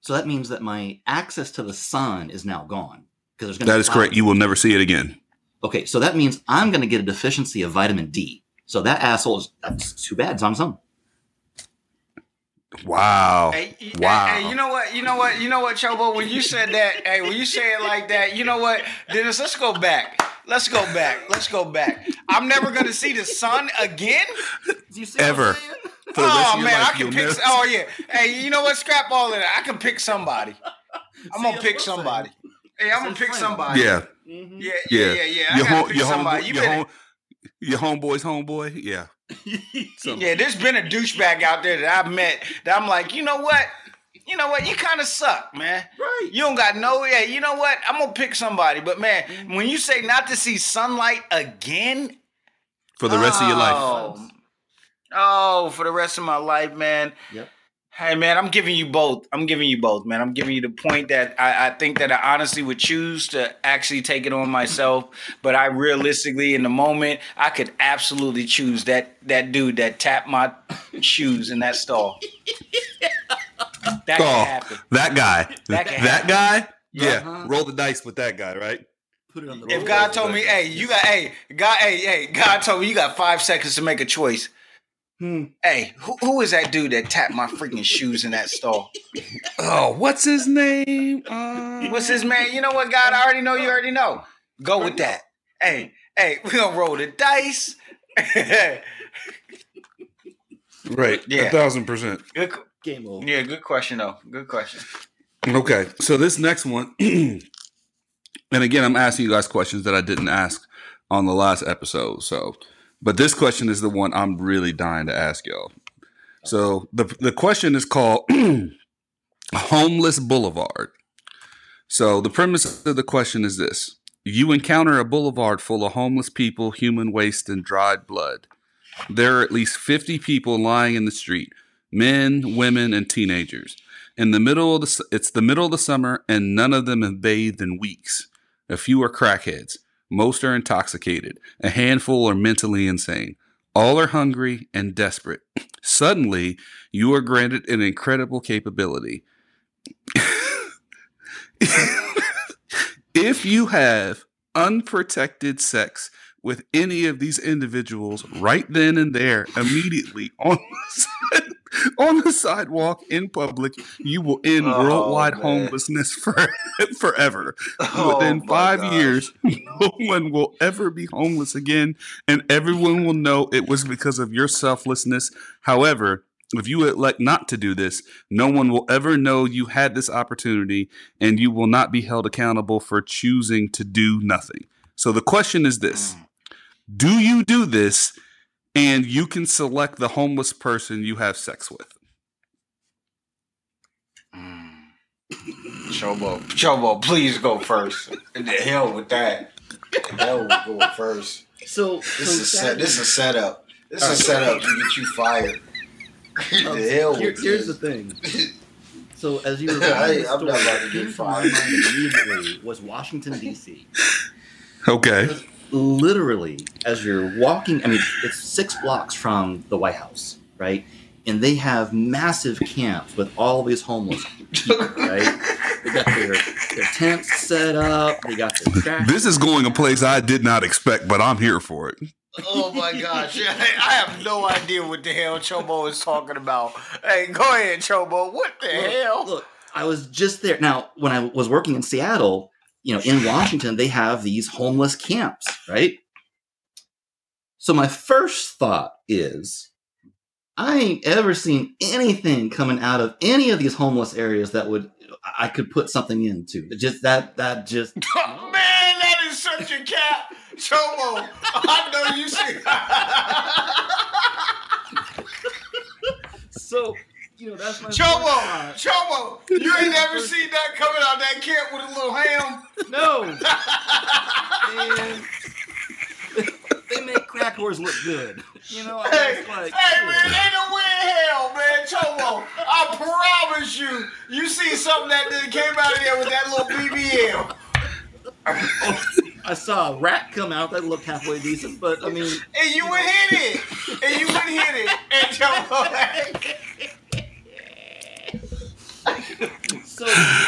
So that means that my access to the sun is now gone because there's going to That is correct. You will never see it again. Okay, so that means I'm going to get a deficiency of vitamin D. So that asshole is that's too bad. It's on his own. Wow. Hey, Wow. hey, hey, you know what? You know what? You know what, Chobo? When you said that, hey, when you say it like that, you know what, Dennis? Let's go back. Let's go back. Let's go back. I'm never gonna see the sun again. You see Ever. For the rest Oh man, life, I can pick. never- Oh yeah. Hey, you know what? Scrap all of that. I can pick somebody. I'm See, gonna pick somebody. Saying. Somebody. Hey, I'm gonna pick friend. somebody. Yeah, Mhm. yeah, Yeah. yeah, yeah, yeah. I your gotta home, pick your somebody. homeboy, You your home, your homeboy's homeboy. Yeah, Yeah, there's been a douchebag out there that I've met that I'm like, you know what? You know what? You kind of suck, man. Right. You don't got no. Yeah, you know what? I'm gonna pick somebody, but man, when you say not to see sunlight again for the rest of your life. Oh, oh, for the rest of my life, man. Yep. Hey man, I'm giving you both. I'm giving you both, man. I'm giving you the point that I, I think that I honestly would choose to actually take it on myself, but I realistically, in the moment, I could absolutely choose that that dude that tapped my shoes in that stall. That Oh, can happen. that guy, That can that guy. Yeah, Uh-huh. roll the dice with that guy, right? Put it on the If roll. God told me, hey, you got, hey, God, hey, hey, God told me you got five seconds to make a choice. Hmm. Hey, who, who is that dude that tapped my freaking shoes in that stall? Oh, what's his name? Uh, What's his man? You know what, God? I already know. You already know. Go with that. Hey, hey, we gonna roll the dice. right? Yeah. a thousand percent. good, Game over. yeah, good question though. Good question. Okay, so this next one, and again, I'm asking you guys questions that I didn't ask on the last episode. So, but this question is the one I'm really dying to ask y'all. So the the question is called Homeless Boulevard. So the premise of the question is this: You encounter a boulevard full of homeless people, human waste, and dried blood. There are at least 50 people lying in the street, men, women, and teenagers. In the middle of the it's the middle of the summer and none of them have bathed in weeks. A few are crackheads. Most are intoxicated. A handful are mentally insane. All are hungry and desperate. Suddenly, you are granted an incredible capability. if you have unprotected sex with any of these individuals right then and there, immediately on the, side, on the sidewalk in public, you will end Oh, worldwide man. homelessness for, forever. Oh, Within five gosh. years, no one will ever be homeless again, and everyone will know it was because of your selflessness. However, if you elect not to do this, no one will ever know you had this opportunity, and you will not be held accountable for choosing to do nothing. So the question is this hmm. Do you do this, and you can select the homeless person you have sex with? Mm. Chobo, Chobo, please go first. The hell with that. The hell with going first. So, This so is a set. This is a setup. This is a Alright. setup to get you fired. Um, the hell here- with here's this. the thing. So as you were I- the I'm not story, about to get my fired. mind immediately was Washington D.C. Okay. Literally, as you're walking, I mean, it's six blocks from the White House, right? And they have massive camps with all these homeless people, right? They got their, their tents set up. They got their trash. This is going a place I did not expect, but I'm here for it. Oh my gosh! I have no idea what the hell Chobo is talking about. Hey, go ahead, Chobo. What the Look, hell? Look, I was just there. Now, when I was working in Seattle, you know, in Washington, they have these homeless camps, right? So my first thought is, I ain't ever seen anything coming out of any of these homeless areas that would I could put something into. Just that that just oh, Man, that is such a cap, Chobo. I know you see. so you know that's my Chobo, thought. You ain't never seen that coming out that camp with a little ham. No, they make crack whores look good. You know, Hey, like, hey man, ain't no way in hell, man. Chobo, I promise you, you see something that came out of there with that little BBL. Oh, I saw a rat come out that looked halfway decent, but I mean, And you would hit it. And you would hit it. And Chobo, so,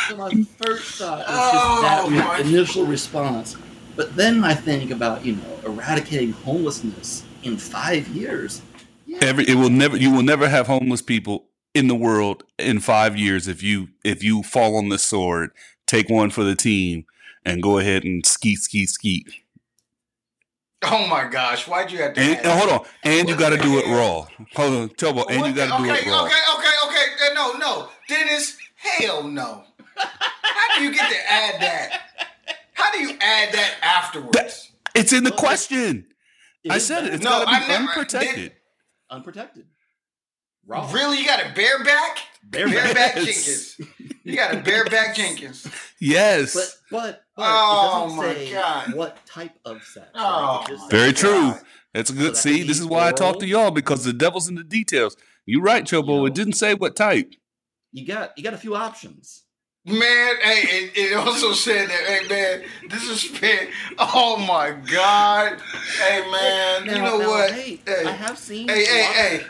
so my first thought was Oh, just that my- initial response. But then I think about you know eradicating homelessness in five years. Yeah, Every it will never you will never have homeless people in the world in five years if you if you fall on the sword, take one for the team, and go ahead and skeet skeet skeet. Oh my gosh, why'd you have to And, and hold on, and you got to do it raw. Hold on, Tobo, and What you got to the- do it raw. Okay, okay, okay. Uh, No, no. Dennis, hell no. How do you get to add that? How do you add that afterwards? It's in the Well, question. It I is said it. bad. It's No, got to I be never- unprotected. unprotected. Raw. Really, you got a bareback? Bareback. Bareback Yes. Jenkins. You got a bareback Jenkins. Yes. But but, but Oh, it doesn't my say God. what type of sex. Oh, It just my says- Very true. God. That's a So good. that See, this is why I talk to y'all because the devil's in the details. You're right, Chobo. You know. It didn't say what type. You got you got a few options. Man, hey, it, it also said that, hey, man, this is spent. Oh my God. Hey, man, you know now, what? Hey, Hey. I have seen Hey, a, hey, lot, hey.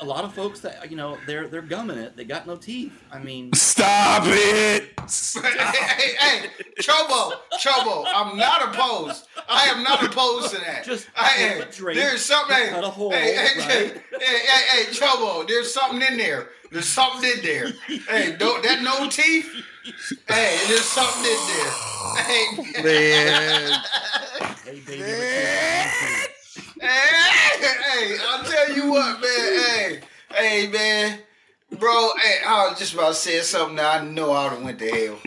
a lot of folks that you know they're they're gumming it. They got no teeth. I mean, Stop it. hey, hey, hey, Chobo, Chobo, I'm not opposed. I am not opposed to that. Just I flip am. a drink, There's something. Hey, cut a hole, hey, hey, right? hey, hey, hey, hey, Chobo, there's something in there. There's something in there. Hey, don't that no teeth? Hey, there's something in there. Hey, Man. hey baby, but you got no teeth. hey, hey, I'll tell you what, man. Hey, hey, man, bro. Hey, I was just about to say something that I know I would have went to hell.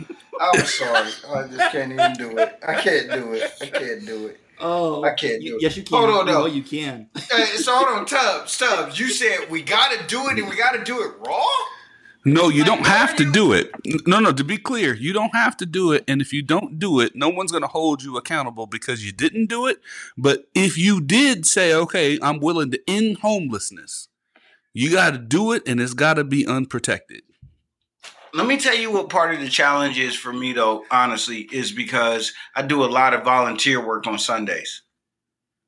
I'm sorry. I just can't even do it. I can't do it. I can't do it. Oh, I can't do it. Yes, you can. Hold on, You though. you can. Hey, so hold on, Tubbs, Stubbs. You said we got to do it and we got to do it raw. No, you Like, don't have are to do it. No, no, to be clear, you don't have to do it. And if you don't do it, no one's going to hold you accountable because you didn't do it. But if you did say, okay, I'm willing to end homelessness, you got to do it and it's got to be unprotected. Let me tell you what part of the challenge is for me, though. Honestly, is because I do a lot of volunteer work on Sundays.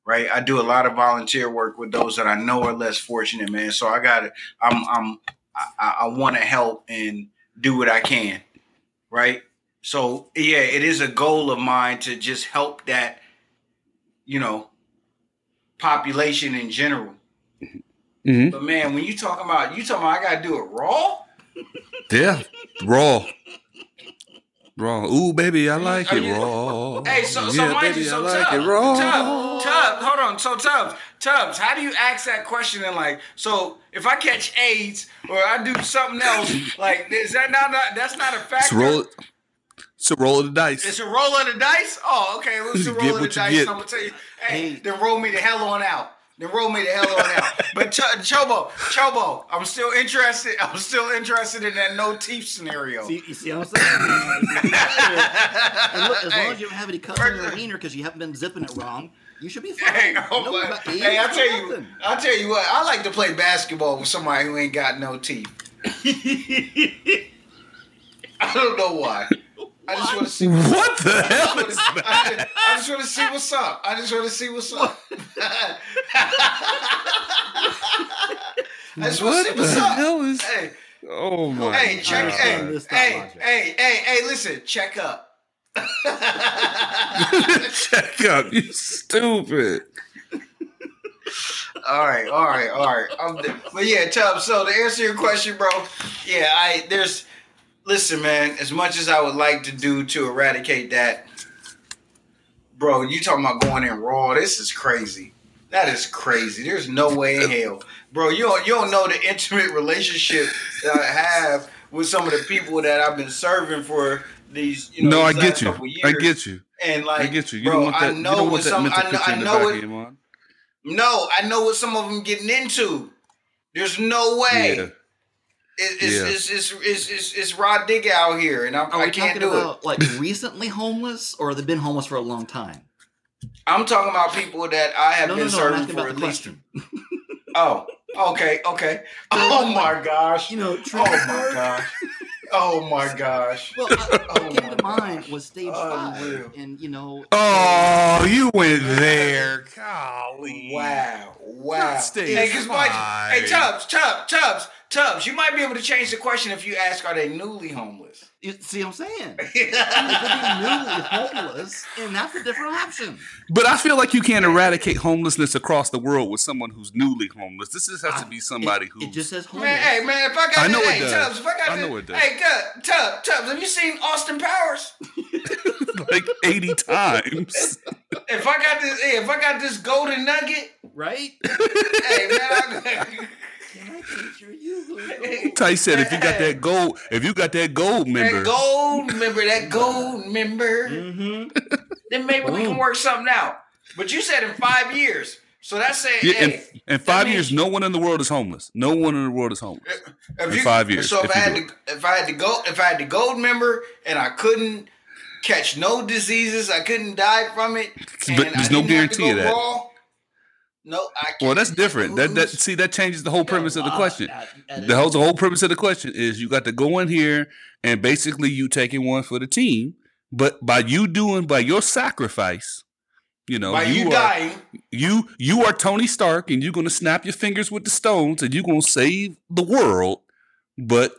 Right, I do a lot of volunteer work with those that I know are less fortunate, man. So I got to, I'm, I'm, I, I want to help and do what I can. Right. So yeah, it is a goal of mine to just help that, you know, population in general. Mm-hmm. But man, when you talking about you talking about I gotta do it raw. Yeah, raw. Raw. Ooh, baby, I like Are it you- raw. Hey, so so yeah, mind baby, you, so I like Tubbs, it raw. Tubbs, Tubbs, hold on. So Tubbs, Tubbs, how do you ask that question and like, so if I catch AIDS or I do something else, like is that not, not that's not a It's factor? a roll. It's a roll of the dice. It's a roll of the dice. Oh, okay. Well, it's a roll of the dice. get. I'm gonna tell you. Hey, Hey. then roll me the hell on out. Then roll me the hell on out. But Ch- Chobo, Chobo, I'm still interested. I'm still interested in that no teeth scenario. See, you see what I'm saying? and look, as long Hey. as you don't have any cuts on your wiener because you haven't been zipping it wrong, you should be fine. Hey, oh No about AIDS, hey, I tell you, nothing. I tell you what, I like to play basketball with somebody who ain't got no teeth. I don't know why. I just want to see. What's what the hell is I that? just, I just want to see what's up. I just want to see what's up. I just want to see What what's the up. hell is? Hey, Oh my! hey, check. Hey, hey, hey, hey, hey, listen, check up. Check up, you stupid. All right, all right, all right. I'm but yeah, Tubbs. So to answer your question, bro, yeah, I there's. Listen, man. As much as I would like to do to eradicate that, bro, you talking about going in raw? This is crazy. That is crazy. There's no way in hell, bro. You don't you don't know the intimate relationship that I have with some of the people that I've been serving for these. You know, no, I these get you. couple I get you. And like, I get you. You bro, don't want that. I you know don't what want that some. mental I know, picture I in the know back it. of your mind. No, I know what some of them getting into. There's no way. Yeah. It, it's, Yeah. it's, it's, it's, it's, it's Rod Digger out here, and I'm, Are I can't talking do about like recently homeless, or they've been homeless for a long time? I'm talking about people that I have No, no, been no. I'm serving for about at the least. Oh, okay, okay. Oh my gosh. You know, Oh my park. gosh. Oh my gosh. Well, I, Oh what came my to mind gosh. was stage Unreal. five, and you know. Oh, you went there. Golly. Wow. Wow. Not stage Hey, 'cause mind you- five. hey, Tubbs, Tubbs, Tubbs, Tubbs, you might be able to change the question if you ask, are they newly homeless? You see what I'm saying? They could be newly homeless, and that's a different option. But I feel like you can't eradicate homelessness across the world with someone who's newly homeless. This just has to ah, be somebody who. it just says homeless. Man, hey man, if I got I know this, it hey does. Tubbs, if I got I this, know it does. hey Tubbs, Tubbs, Tubbs, have you seen Austin Powers? like 80 times. If I got this, hey, if I got this golden nugget, right? hey man, I, Can I picture you? Ty said if you got that gold, if you got that gold member, that gold gold member, that gold member, Mm-hmm. then maybe we can work something out. But you said in five years, so that's saying, Yeah, hey, In five means- years, no one in the world is homeless. No one in the world is homeless. if in five years, So if, if I had do to, if I had to go, if I had the gold member and I couldn't catch no diseases, I couldn't die from it. But and I there's no didn't have to guarantee of that. raw, no, I can't. Well, that's different. That that see that changes the whole premise of the question. The whole, the whole premise of the question is you got to go in here and basically you taking one for the team, but by you doing by your sacrifice, you know, by you, you, are dying. you you are Tony Stark and you're gonna snap your fingers with the stones and you're gonna save the world, but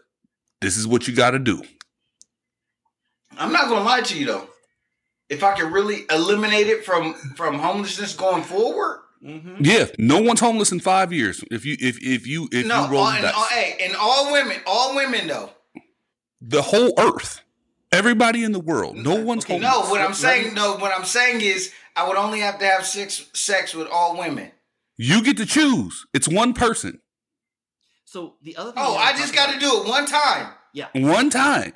this is what you got to do. I'm not gonna lie to you though. If I could really eliminate it from from homelessness going forward, Mhm. Yeah, no one's homeless in five years. If you if if you if no, you roll all, the and, dice, all, hey, and all women, all women though. the whole earth, everybody in the world, no one's Okay, homeless. No, what I'm saying, no, what I'm saying is, I would only have to have sex sex with all women. You get to choose. It's one person, So the other thing. Oh, I just got to do it one time. Yeah. One time.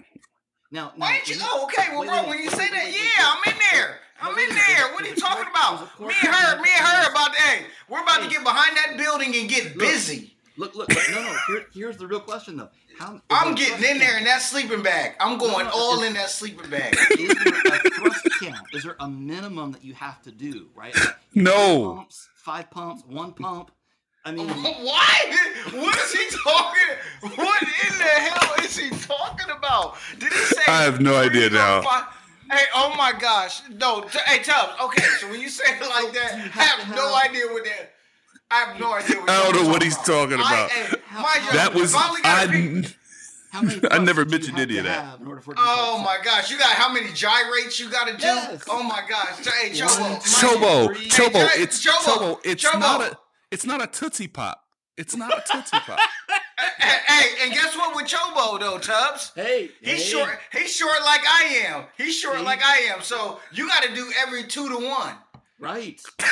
Now, now Why ain't you? when Oh, okay. Well, wait, bro, wait, when you wait, say wait, that, wait, wait, yeah, wait. I'm in there. I'm in there. What are you talking about? there's a court Me and her, me and her says- about. Hey, we're about to get behind that building and get Look. busy. Look, look, look, no, no. Here, here's the real question, though. How, is I'm getting thrust in there in that sleeping bag. I'm going no, all it's- in that sleeping bag. Is there a thrust count? Is there a minimum that you have to do? Right? Like, No. three Pumps, five pumps, one pump. I mean, Why? What is he talking? What in the hell is he talking about? Did he say? I have no idea now. five? Hey, oh my gosh! No, t- hey, Tubbs. Okay, so when you say it like that, I have have no idea what that. I have no idea. What I don't know what he's talking I- about. hey, How- That if was I only pick- I. how many? I thrusts never mentioned any of that. have in order for it to be Oh my gosh, you got how many gyrates you got to do? Yes. Oh my gosh, hey, Chobo, two, mind you- Chobo, Chobo, it's Chobo, Chobo. It's Chobo. not a. It's not a tootsie pop. It's not a tootsie pop. Hey, hey, and guess what with Chobo though, Tubbs? Hey, He's hey. short. He's short like I am. He's short See? like I am. So you got to do every two to one. Right. Hey,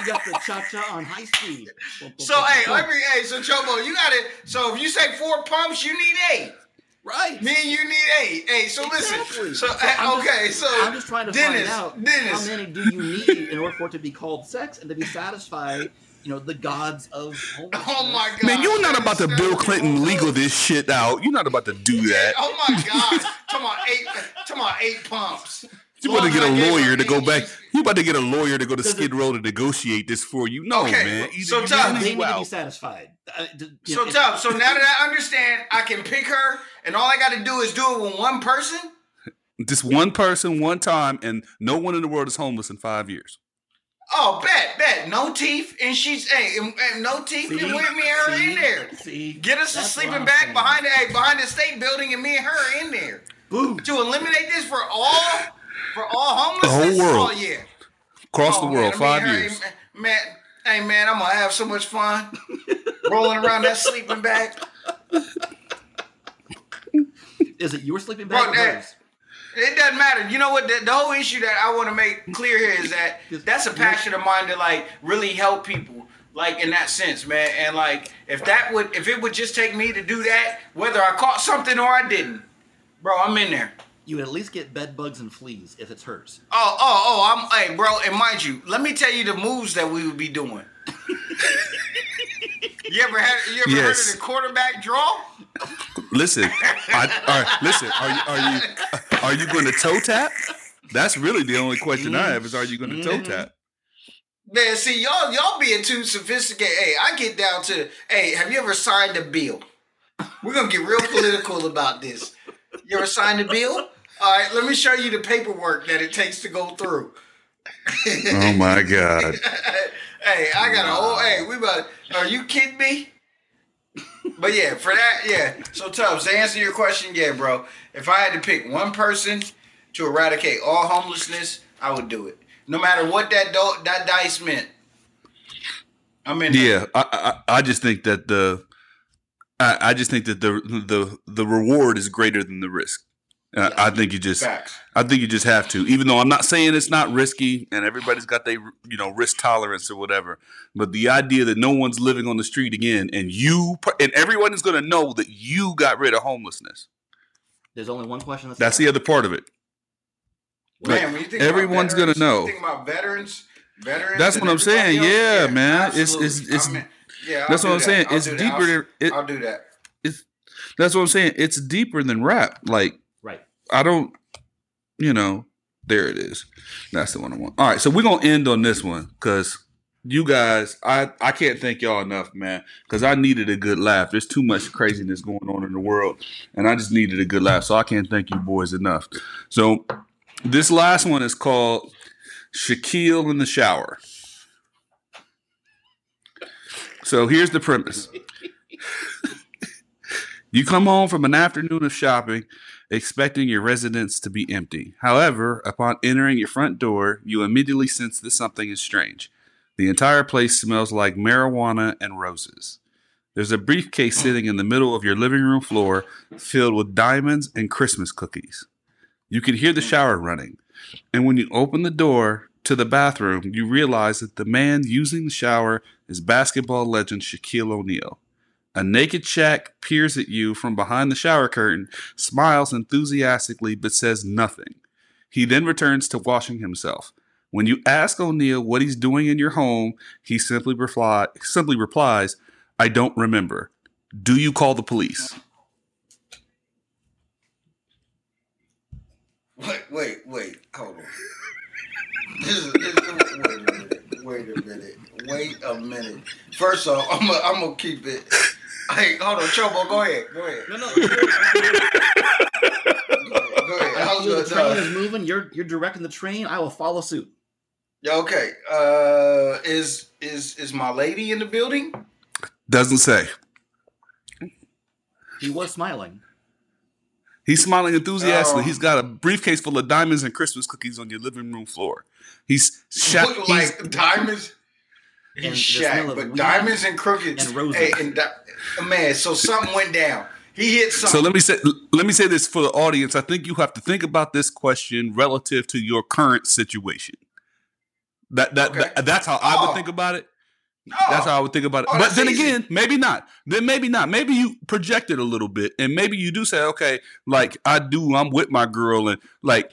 You got the cha cha on high speed. so hey, every hey, so Chobo, you got to. So if you say four pumps, you need eight. right. Me and you need eight. Hey, so Exactly. listen. So, So hey, I'm just- okay, so I'm just trying to Dennis, find out Dennis. how many do you need in order for it to be called sex and to be satisfied, you know, the gods of homelessness. Oh my god, Man, you're not about to Bill Clinton legal this shit out. You're not about to do that. Oh my god, come on, eight, come on, eight pumps. You about to get a Long as I gave lawyer to go back. she's- You about to get a lawyer to go to Skid Row to negotiate this for you. No, Okay, man. Either so you tell in or me- they you need to be satisfied. Uh, d- So know, tough. So now that I understand, I can pick her, and all I got to do is do it with one person. Just one person, one time, and no one in the world is homeless in five years. Oh, bet, bet, no teeth, and she's hey, and, and no teeth, See? and with me and her See? in there. See, Get us a That's what sleeping bag saying. behind the hey, behind the state building, and me and her in there Boom. to eliminate this for all for all homelessness. whole world. Oh yeah, Across Oh, the world, man, five her, years. hey, man. Hey man, I'm gonna have so much fun rolling around that sleeping bag. Is it your sleeping Bro, bag or that- hers? It doesn't matter. You know what? The, the whole issue that I want to make clear here is that that's a passion of mine to like really help people, like in that sense, man. And like if that would, if it would just take me to do that, whether I caught something or I didn't, bro, I'm in there. You would at least get bed bugs and fleas if it's hers. Oh, oh, oh, I'm, hey, bro, and mind you, let me tell you the moves that we would be doing. you ever had, you ever Yes. heard of the quarterback draw? Listen, I, all right, listen. Are you are you are you going to toe tap? That's really the only question I have: is Are you going to toe Mm-hmm. tap? Man, see y'all y'all being too sophisticated. Hey, I get down to hey, have you ever signed a bill? We're gonna get real political about this. You ever signed a bill? All right, let me show you the paperwork that it takes to go through. Oh my God! hey, I got a whole hey, we about are you kidding me? But yeah, for that, yeah. So Tubbs, to answer your question, yeah, bro. If I had to pick one person to eradicate all homelessness, I would do it. No matter what that do- that dice meant. I'm in. Yeah, I, I I just think that the I, I just think that the the the reward is greater than the risk. Uh, I think you just, Facts. I think you just have to. Even though I'm not saying it's not risky, and everybody's got their, you know, risk tolerance or whatever. But the idea that no one's living on the street again, and you, and everyone is going to know that you got rid of homelessness. There's only one question. That's the other part of it. Like, Man, when you think everyone's about gonna veterans, know. You think about veterans, veterans. That's what I'm saying. everybody else? Yeah, man. It's- it's- it's- I mean, yeah, I'll That's what I'm that. saying. I'll It's deeper I'll, than it, I'll do that. It's That's what I'm saying. It's deeper than rap. Like right. I don't, you know, there it is. That's the one I want. All right, so we're gonna end on this one because you guys, I I can't thank y'all enough, man. Because I needed a good laugh. There's too much craziness going on in the world, and I just needed a good laugh. So I can't thank you boys enough. So this last one is called Shaquille in the shower. So here's the premise. You come home from an afternoon of shopping expecting your residence to be empty. However, upon entering your front door, you immediately sense that something is strange. The entire place smells like marijuana and roses. There's a briefcase sitting in the middle of your living room floor filled with diamonds and Christmas cookies. You can hear the shower running, and when you open the door to the bathroom, you realize that the man using the shower is basketball legend Shaquille O'Neal. A naked Shaq peers at you from behind the shower curtain, smiles enthusiastically, but says nothing. He then returns to washing himself. When you ask O'Neal what he's doing in your home, he simply, reply, simply replies, I don't remember. Do you call the police? Wait, wait, wait. Hold on. This is, this is, wait a minute. Wait a minute. Wait a minute. First off, I'm gonna I'm gonna keep it. Hey, hold on, Chobo. Go ahead. Go ahead. No, no. Go ahead. I I was feel the train is moving. You're you're directing the train. I will follow suit. Yeah, okay. Uh, is is is my lady in the building? Doesn't say. He was smiling. He's smiling enthusiastically. Oh. He's got a briefcase full of diamonds and Christmas cookies on your living room floor. He's Shaq. Look he's- like diamonds. And He's the smell Shaq, of but weed diamonds and crooked and roses. Hey, and di- man, so something went down. He hit something. So let me say let me say this for the audience. I think you have to think about this question relative to your current situation. That that, Okay. that- that's how I Oh. would think about it. Oh, That's how I would think about it. Oh, but then easy. again, maybe not. Then maybe not. Maybe you project it a little bit, and maybe you do say, okay, like I do. I'm with my girl, and like,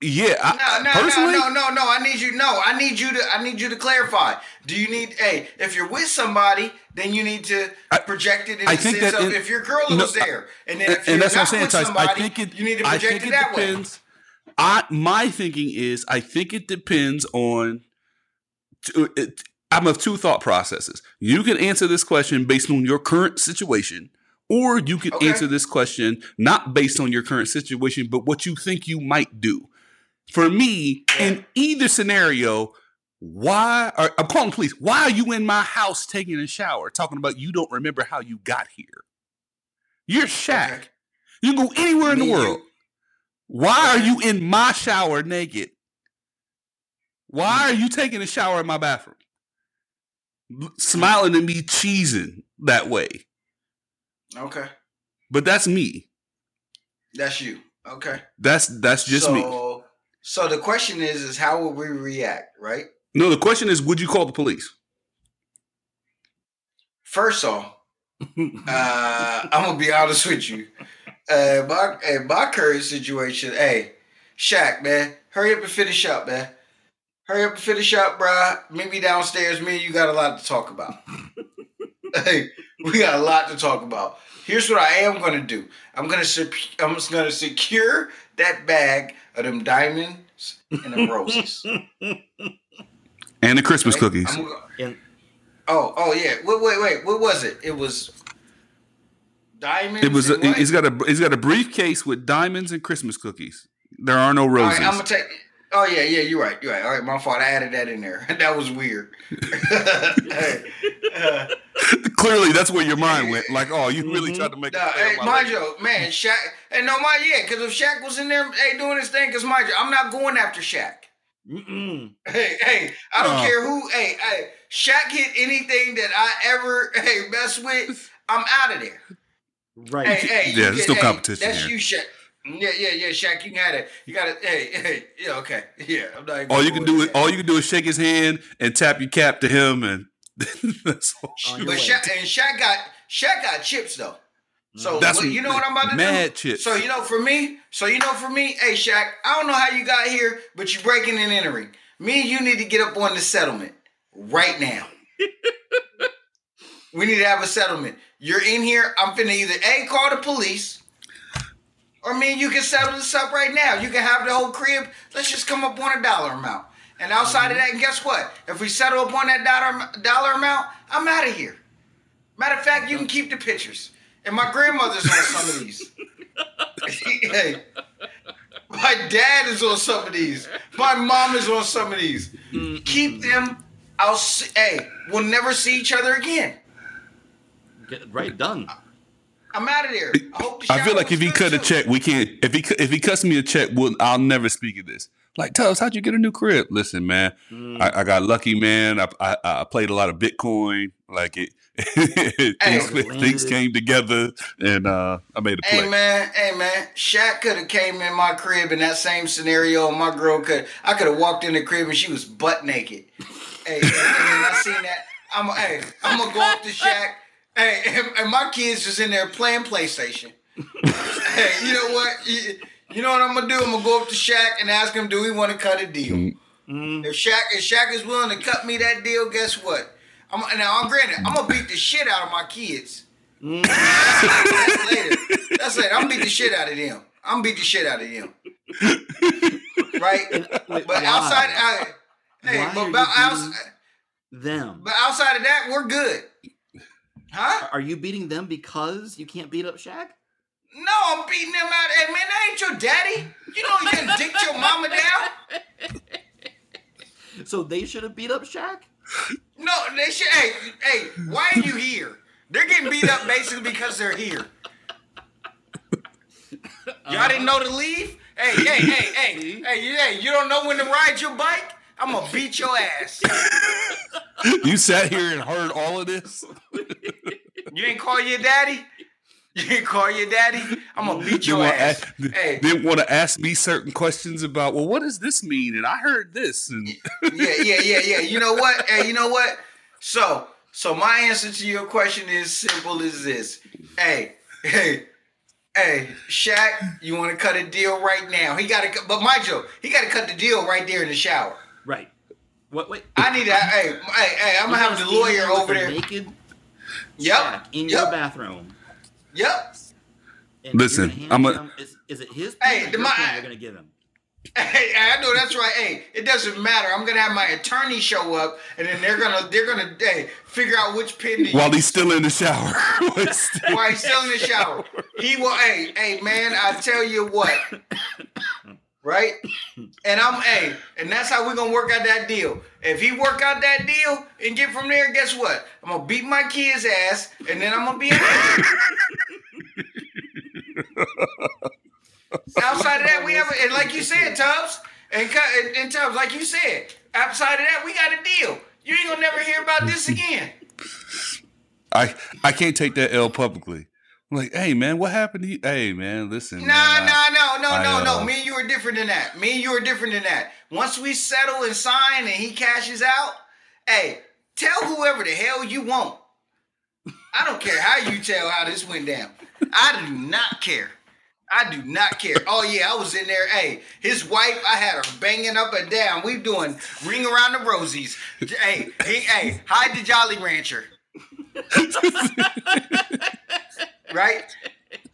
yeah. I, No, no, personally, no, no, no, no. I need you. No, I need you to. I need you to clarify. Do you need? Hey, if you're with somebody, then you need to project it in I the think sense that of it- if your girl no, was there, and then and, if you're and that's what I'm not saying, with somebody, I think it. you need to I project think it it that way. depends. I my thinking is I think it depends on. to- uh, it- I'm of two thought processes. You can answer this question based on your current situation, or you can Okay. answer this question not based on your current situation, but what you think you might do. For me, in either scenario, why are I'm calling the police? Why are you in my house taking a shower, talking about you don't remember how you got here? You're Shaq. Okay. You can go anywhere in the world. Why are you in my shower naked? Why are you taking a shower in my bathroom? Smiling at me, cheesing that way. Okay, But that's me. that's you. Okay, That's that's just so, me. So the question is, is how would we react, right? No, the question is, would you call the police? First off, uh, I'm gonna be honest with you. Uh, my, in my current situation, hey, Shaq, man, hurry up and finish up, man. Hurry up and finish up, bruh. Meet me downstairs. Me and you got a lot to talk about. hey, we got a lot to talk about. Here's what I am gonna do. I'm gonna I'm just gonna secure that bag of them diamonds and them roses. And the Christmas right? cookies. Gonna- And oh, oh yeah. Wait, wait, wait. What was it? It was diamonds. It was. and A, what? he's got a. He's got a briefcase with diamonds and Christmas cookies. There are no roses. right, I'm gonna take. Oh yeah, yeah, you're right. You're right. All right, my fault. I added that in there. that was weird. hey, uh, Clearly, that's where your mind went. Like, oh, you really Mhm. tried to make. nah, it hey, my mind you, man, Shaq. Hey, no, my yeah, because if Shaq was in there, hey, doing his thing, because mind you, I'm not going after Shaq. mm-mm. Hey, hey, I don't Oh. care who. Hey, hey, Shaq hit anything that I ever hey mess with. I'm out of there. right. Hey, hey, Yeah, there's get- no hey, competition That's here. you, Shaq. Yeah, yeah, yeah, Shaq, you can have it. You got it. Hey, hey, yeah, okay, yeah. I'm not even All you can do is all you can do is shake his hand and tap your cap to him, and that's all. On your But way. Shaq and Shaq got Shaq got chips though. So mm-hmm. That's what- you know what I'm about to mad do? chips. So you know for me, so you know for me, hey Shaq, I don't know how you got here, but you're breaking and entering. Me and you need to get up on the settlement right now. we need to have a settlement. You're in here. I'm finna either a call the police, or me and you can settle this up right now. You can have the whole crib. Let's just come up on a dollar amount. And outside of mm-hmm. that, and guess what? If we settle up on that dollar dollar amount, I'm out of here. Matter of fact, you can keep the pictures. And my grandmother's on some of these. hey, my dad is on some of these. My mom is on some of these. Mm-hmm. Keep them. I'll see, hey, we'll never see each other again. Get, right, done. I'm out of there. I, hope the I feel like if he good, cut a check, we can't. If he cu- if he cuts me a check, we'll, I'll never speak of this. Like Tubbs, how'd you get a new crib? Listen, man, Mm. I, I got lucky, man. I, I I played a lot of Bitcoin. Like it, things, Hey. things came together, and uh, I made a play. Hey man, hey man, Shaq could have came in my crib in that same scenario, and my girl could. I could have walked in the crib and she was butt naked. hey, and, and then I seen that. I'm hey, I'm gonna go up to Shaq. Hey, and, and my kids just in there playing PlayStation. hey, you know what? You, you know what I'm gonna do? I'm gonna go up to Shaq and ask him, do we want to cut a deal? Mm. If Shaq if Shaq is willing to cut me that deal, guess what? I'm now. I'm granted. I'm gonna beat the shit out of my kids. Mm. That's later. That's later. I'm gonna beat the shit out of them. I'm gonna beat the shit out of them. Right? Wait, But why? outside, I, hey, Why but are about outside, them. but outside of that, we're good. Huh? Are you beating them because you can't beat up Shaq? No, I'm beating them out. Hey man, that ain't your daddy. You know you can dick your mama down. So they should have beat up Shaq? No, they should. Hey, hey, why are you here? They're getting beat up basically because they're here. Y'all didn't know to leave? Hey, hey, hey, hey, hey, hey, you don't know when to ride your bike? I'm gonna beat your ass. You sat here and heard all of this. You ain't call your daddy? You ain't call your daddy? I'm gonna beat Didn't your ass. ask- Hey, Didn't want to ask me certain questions about. Well, what does this mean? And I heard this. And yeah, yeah, yeah, yeah. You know what? Hey, you know what? So, so my answer to your question is simple as this. Hey, hey, hey, Shaq, you want to cut a deal right now? He got to, but mind you, he got to cut the deal right there in the shower. Right. What? Wait. I need that. Hey, hey, hey, I'm gonna have the lawyer over there. Naked Yep, Shaq in your bathroom. Yep. And Listen, I'm a- him- is, is it his Hey, the your my- pen you're gonna give him? Hey, I know that's right. Hey, it doesn't matter. I'm gonna have my attorney show up, and then they're gonna they're gonna hey figure out which pin to while use. he's still in the shower, While he's still- while he's still in the shower. He will. Hey, hey, man, I tell you what. Right, and I'm hey, and that's how we're gonna work out that deal. If he work out that deal and get from there, guess what? I'm gonna beat my kid's ass, and then I'm gonna be. outside of that, we have, a, and like you said, Tubbs, and, and, and Tubbs, like you said, outside of that, we got a deal. You ain't gonna never hear about this again. I I can't take that L publicly. I'm like, hey man, what happened to you? Hey man, listen. No, man, I- no, no, no, I, no, uh, no. Me and you are different than that. Me and you are different than that. Once we settle and sign and he cashes out, hey, tell whoever the hell you want. I don't care how you tell how this went down. I do not care. I do not care. Oh yeah, I was in there. Hey, his wife, I had her banging up and down. We doing ring around the rosies. Hey, he, hey, hide the Jolly Rancher. right?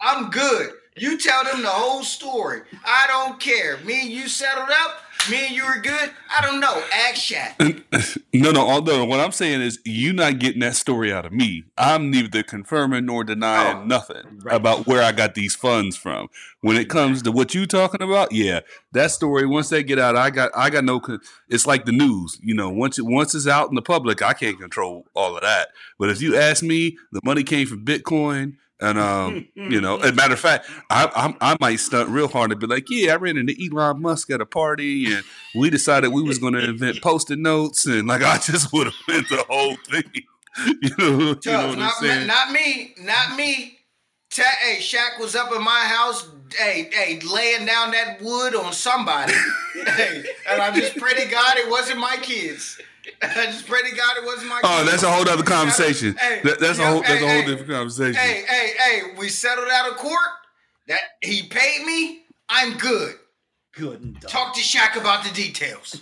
I'm good. You tell them the whole story. I don't care. Me and you settled up. Me and you were good. I don't know. Ask Shaq. No, no. Although what I'm saying is, you not getting that story out of me. I'm neither confirming nor denying Oh, nothing right. about where I got these funds from. When it comes to what you talking about, yeah, that story. Once they get out, I got, I got no. It's like the news, you know. Once it, once it's out in the public, I can't control all of that. But if you ask me, the money came from Bitcoin. And um, you know, as a matter of fact, I, I I might stunt real hard and be like, yeah, I ran into Elon Musk at a party, and we decided we was going to invent post-it notes, and like I just would have meant the whole thing. you know, you know Tubbs, what I'm not, saying? not me. Not me. Ta- hey, Shaq was up in my house, hey, hey, laying down that wood on somebody. hey, and I'm just pray to God it wasn't my kids. I just pray to God it wasn't my Oh, kids. that's a whole other conversation. Hey, That- that's a yeah, whole that's a hey, whole hey, different conversation. Hey, hey, hey, we settled out of court. That he paid me. I'm good. Good and done. Talk to Shaq about the details.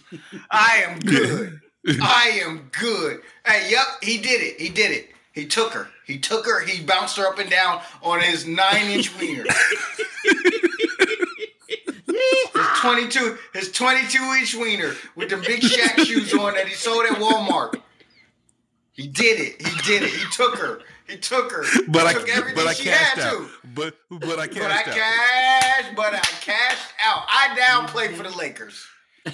I am good. I am good. Hey, yep, he did it. He did it. He took her. He took her. He bounced her up and down on his nine inch wiener. his 22, his 22 inch wiener with the big Shaq shoes on that he sold at Walmart. He did it. He did it. He took her. He took her. but he I took everything but I she cashed had out. to. But but I cashed But I out. cashed, but I cashed out. I downplayed for the Lakers.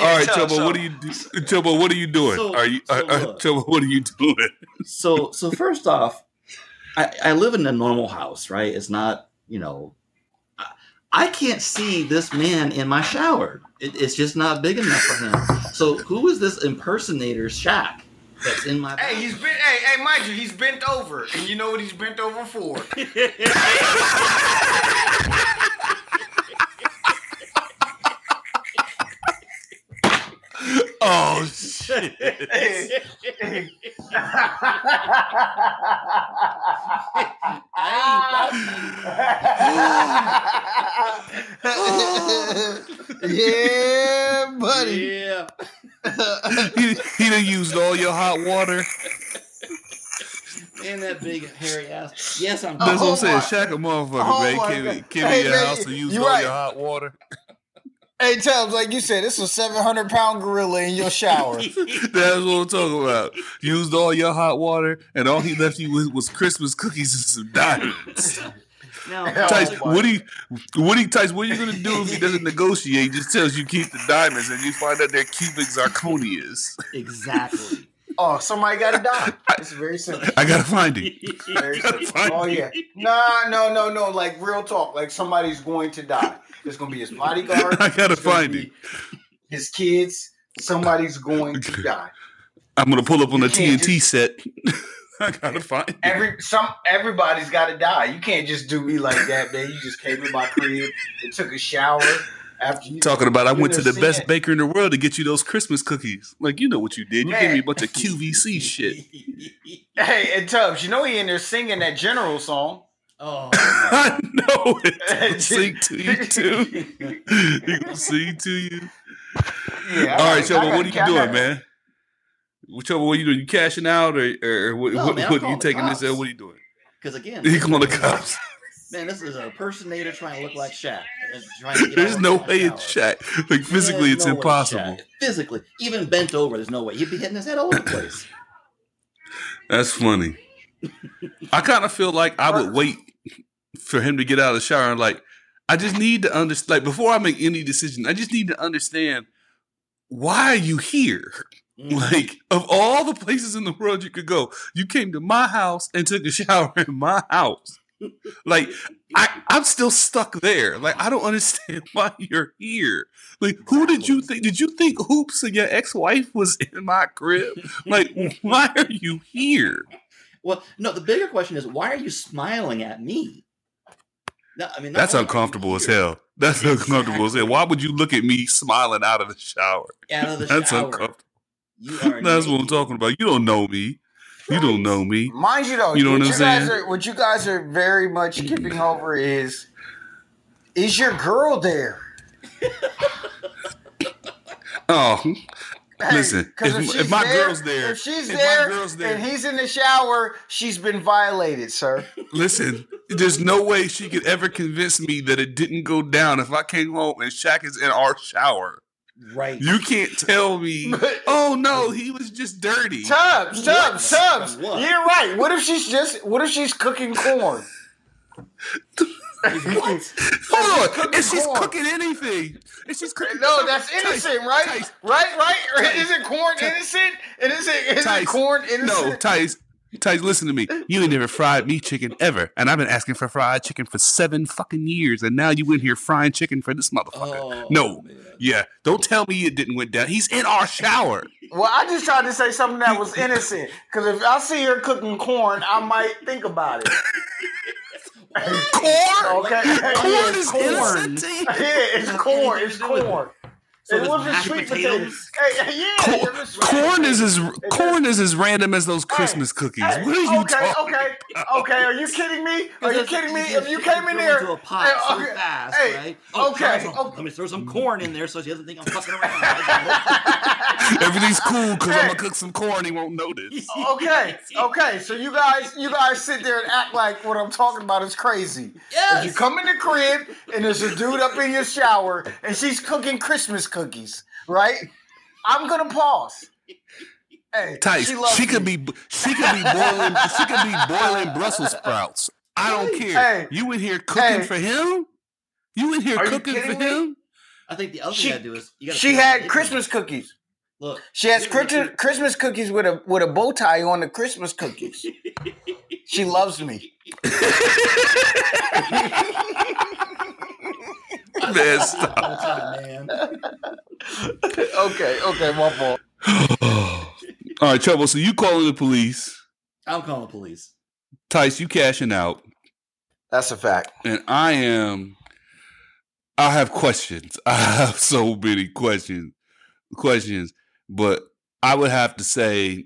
All right, so- so- what are you do- Chobo, what are you doing? So- are you so uh, uh, look. What are you doing? so so first off, I, I live in a normal house, right? It's not, you know, I, I can't see this man in my shower. It, it's just not big enough for him. So who is this impersonator Shaq that's in my? Hey, he's been. Hey, hey, mind you, he's bent over, and you know what he's bent over for. Oh shit! yeah, buddy. yeah. he, he done used all your hot water. And that big hairy ass. Yes, I'm. That's what Oh I'm saying. my- Shaq a motherfucker, Oh man. my Came, God. came in your man, house and used you all right. your hot water. Hey, Tubbs, like you said, this a seven hundred pound gorilla in your shower. That's what I'm talking about. Used all your hot water, and all he left you with was Christmas cookies and some diamonds. now, Tice, my. what do you, what do you, Tice, what are you gonna do if he doesn't negotiate? He just tells you keep the diamonds, and you find out they're cubic zirconias. exactly. Oh, somebody got to die. It's very simple. I gotta find him. Very simple. find Oh yeah. Nah, no, no, no. Like real talk. Like somebody's going to die. It's gonna be his bodyguard. I gotta find him. His kids. Somebody's going to die. I'm gonna pull up on the You can't TNT set. I gotta find him. Every some everybody's got to die. You can't just do me like that, man. You just came in my crib and took a shower after you Talking about I went to the best it. baker in the world to get you those Christmas cookies. Like you know what you did. You gave me a bunch of QVC shit. Hey, and Tubbs, you know he in there singing that general song. Oh. I know it. He'll sing to you too. He gonna sing to you. Yeah. All right, I Chobo, what are you I doing, man? Chobo, what are you doing? You cashing out, or, or what, No, what, man, what are you calling the taking this? cops. At? What are you doing? Because again, He calling the cops. man, this is an impersonator trying to look like Shaq. and trying to get There's no way it's shower. Shaq. Like physically, There's it's no impossible. Shaq. Physically, even bent over, there's no way he'd be hitting his head all over the place. That's funny. I kind of feel like I would wait for him to get out of the shower and like I just need to understand like before I make any decision, I just need to understand why are you here? Mm. Like of all the places in the world you could go, you came to my house and took a shower in my house. Like I, I'm still stuck there. Like I don't understand why you're here. Like who did you think? Did you think Hoops and your ex-wife was in my crib? Like why are you here? Well, no, the bigger question is why are you smiling at me? No, I mean That's only are you uncomfortable as hell. That's uncomfortable as hell. Why would you look at me smiling out of the shower? Out of the That's shower, uncomfortable. you are. That's what I'm talking about. You don't know me. You don't know me. Mind you, though, You know what I'm you guys saying? Are, what you guys are very much skipping over is is your girl there? Oh, Hey, Listen, 'cause if- she's if my girl's there- if she's if my there, girl's there- and he's in the shower, she's been violated, sir. listen. There's no way she could ever convince me that it didn't go down if I came home and Shaq is in our shower. Right. You can't tell me. But- Oh no, he was just dirty. Tubbs, Tubbs, What? Tubbs. What? You're right. What if she's just? What if she's cooking corn? what? Hold on, if she's corn. cooking anything, if she's cooking, No, that's Tice, innocent, right? Tice, Right, right. Tice. Isn't corn innocent? And is it is Tice. it corn innocent? No, Tice. Tice, listen to me. You ain't never fried me chicken ever, and I've been asking for fried chicken for seven fucking years, and now you in here frying chicken for this motherfucker. Oh, no, man. Yeah, don't tell me it didn't went down. He's in our shower. Well, I just tried to say something that was innocent. Because if I see her cooking corn, I might think about it. Corn. Okay. Corn is it's corn. innocent. Yeah, it's corn. It's to do with it. corn. So it wasn't sweet potatoes? potatoes. Hey, yeah, Cor- it was sweet corn is potatoes. as corn is as random as those Christmas cookies. Hey, what are you okay, talking? okay, okay. Are you kidding me? Are you kidding me? you If you came in throw there, into a pot Hey, so okay, fast, hey, right? okay, oh, some- okay. Let me throw some corn in there so she doesn't think I'm fucking around. Everything's cool because I'm gonna cook some corn. He won't notice. okay, okay. So you guys, you guys sit there and act like what I'm talking about is crazy. Yes. If you come in the crib and there's a dude up in your shower and she's cooking Christmas cookies, right? I'm gonna pause. Hey, Tice, she she, could me. be she could be boiling she could be boiling Brussels sprouts. I don't care. Hey. you in here cooking Hey. for him? You in here Are cooking for me? him? I think the other She- thing I do is you gotta She had Christmas cookies. Look, She has you gotta make Christmas, Christmas cookies with a with a bow tie on the Christmas cookies. She loves me. Man, stop. all the man. okay, okay, my fault. All right, trouble. So you calling the police? I'm calling the police. Tice, you cashing out, That's a fact. and I am. I have questions. I have so many questions, questions, but I would have to say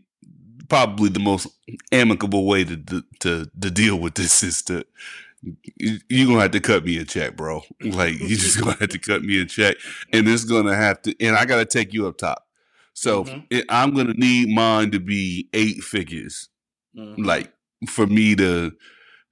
probably the most amicable way to to to, to deal with this is to you- you're gonna have to cut me a check, bro. Like you just gonna have to cut me a check, and it's gonna have to, and I gotta take you up top. So Mhm. it, I'm gonna need mine to be eight figures, Mhm. like for me to,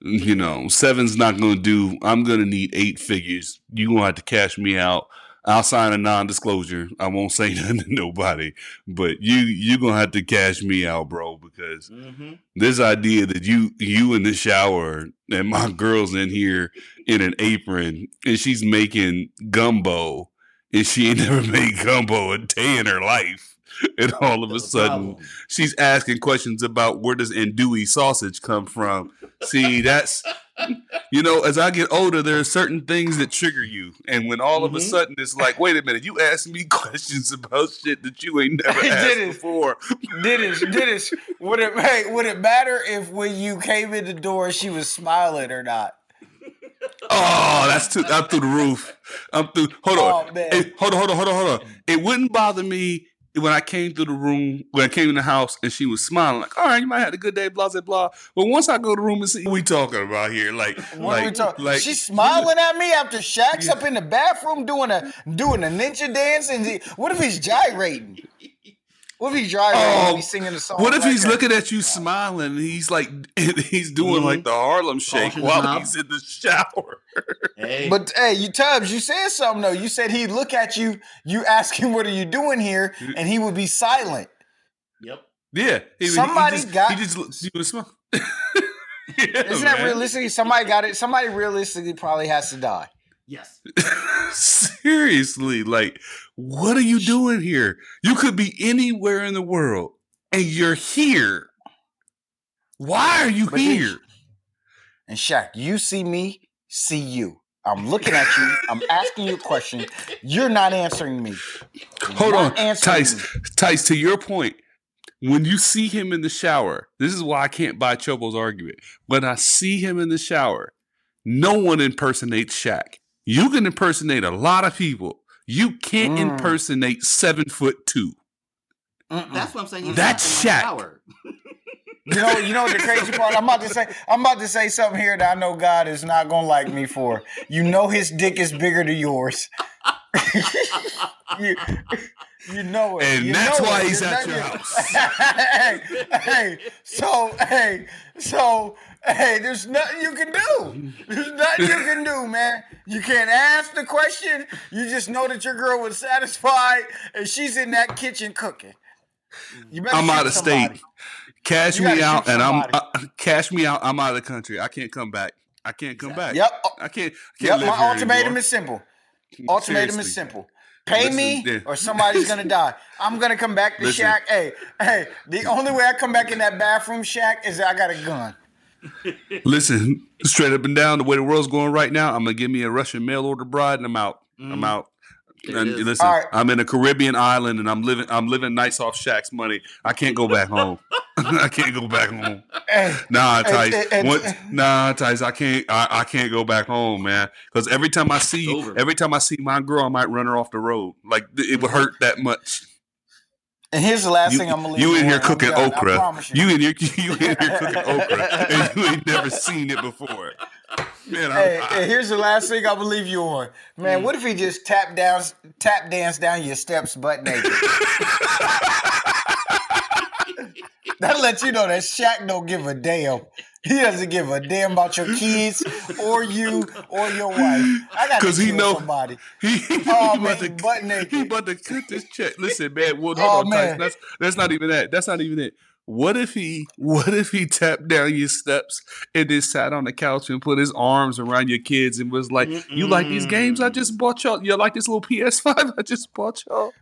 you know, seven's not gonna do. I'm gonna need eight figures. You gonna have to cash me out. I'll sign a non-disclosure. I won't say nothing to nobody, but you you gonna have to cash me out, bro, because Mhm. this idea that you you in the shower and my girl's in here in an apron and she's making gumbo and she ain't never made gumbo a day in her life. And all of a sudden problem. she's asking questions about where does andouille sausage come from. See, that's you know, as I get older, there are certain things that trigger you. And when all of a Mhm. sudden it's like, wait a minute, you asking me questions about shit that you ain't never asked Dennis. before. Dennis, Dennis, would it hey, would it matter if when you came in the door she was smiling or not? Oh, that's too. I'm through the roof. I'm through. Hold on. Oh. Hey, hold on. Hold on. Hold on. Hold on. It wouldn't bother me when I came through the room, when I came in the house, and she was smiling like, "All right, you might have a good day." Blah blah blah. But once I go to the room and see what we talking about here, like, What like, we talking? like, She's smiling at me after Shaq's Yeah. up in the bathroom doing a doing a ninja dance, and what if he's gyrating? What if he's gyrating Oh, and he's singing the song? What if like he's that? looking at you smiling and he's like, and he's doing Mhm. like the Harlem Shake Polishing while knob. he's in the shower? Hey, But hey, you Tubbs, you said something though. You said he'd look at you, you ask him, "What are you doing here?" and he would be silent. yep. Yeah, he, Somebody he just, got- he just look- he would smile. Isn't that man. realistic? Somebody got it. Somebody realistically probably has to die. Yes. Seriously, like, what are you doing here? You could be anywhere in the world, and you're here. Why are you But here? And Shaq, you see me, see you. I'm looking at you. I'm asking you a question. You're not answering me. You're Hold on, Tice. me. Tice, to your point, when you see him in the shower, this is why I can't buy Chobo's argument. When I see him in the shower, no one impersonates Shaq. You can impersonate a lot of people. You can't Mm. impersonate seven foot two. Mm-mm. That's what I'm saying. He's That's not in my Shaq. You know, you know what the crazy part. I'm about to say. I'm about to say something here that I know God is not gonna like me for. You know, His dick is bigger than yours. you, you know it, And You that's why it. he's You're at your house. hey, hey, so hey, so hey, there's nothing you can do. There's nothing you can do, man. You can't ask the question. You just know that your girl was satisfied, and she's in that kitchen cooking. You I'm out of somebody. state. Cash You me out, and I'm uh, cash me out. I'm out of the country. I can't come back. I can't come back. Yep. I can't. I can't Yep, my ultimatum anymore. is simple. Ultimatum Seriously. is simple. Pay me yeah. or somebody's gonna die. I'm gonna come back to Listen. Shaq. Hey, hey, the only way I come back in that bathroom Shaq is I got a gun. Listen, straight up and down, the way the world's going right now, I'm gonna give me a Russian mail order bride, and I'm out. Mm-hmm. I'm out. There it And listen, All right. I'm in a Caribbean island and I'm living I'm living nice off Shaq's money. I can't go back home. I can't go back home. Hey, Nah, Tice. and- and- What- nah, Tice. I can't. I, I can't go back home, man. Because every time I see, It's over. every time I see my girl, I might run her off the road. Like th- it would hurt that much. and here's the last You, thing I'm gonna leave you in here with, and I'm cooking done, okra. promise You in here, you in here cooking okra, and you ain't never seen it before. Man, Hey, I, hey, here's the last thing I believe you on. Man, mm. what if he just tap down, tap dance down your steps butt naked? That lets you know that Shaq don't give a damn. He doesn't give a damn about your kids or you or your wife. I got to 'Cause he know- somebody. he, he Oh, about man, to, butt naked. he about to cut this check. Listen, man. Well, hold Oh, no, man. Tyson, that's that's not even that. That's not even it. What if he? What if he tapped down your steps and then sat on the couch and put his arms around your kids and was like, "You like these games I just bought y'all? You like this little PS5 I just bought y'all?"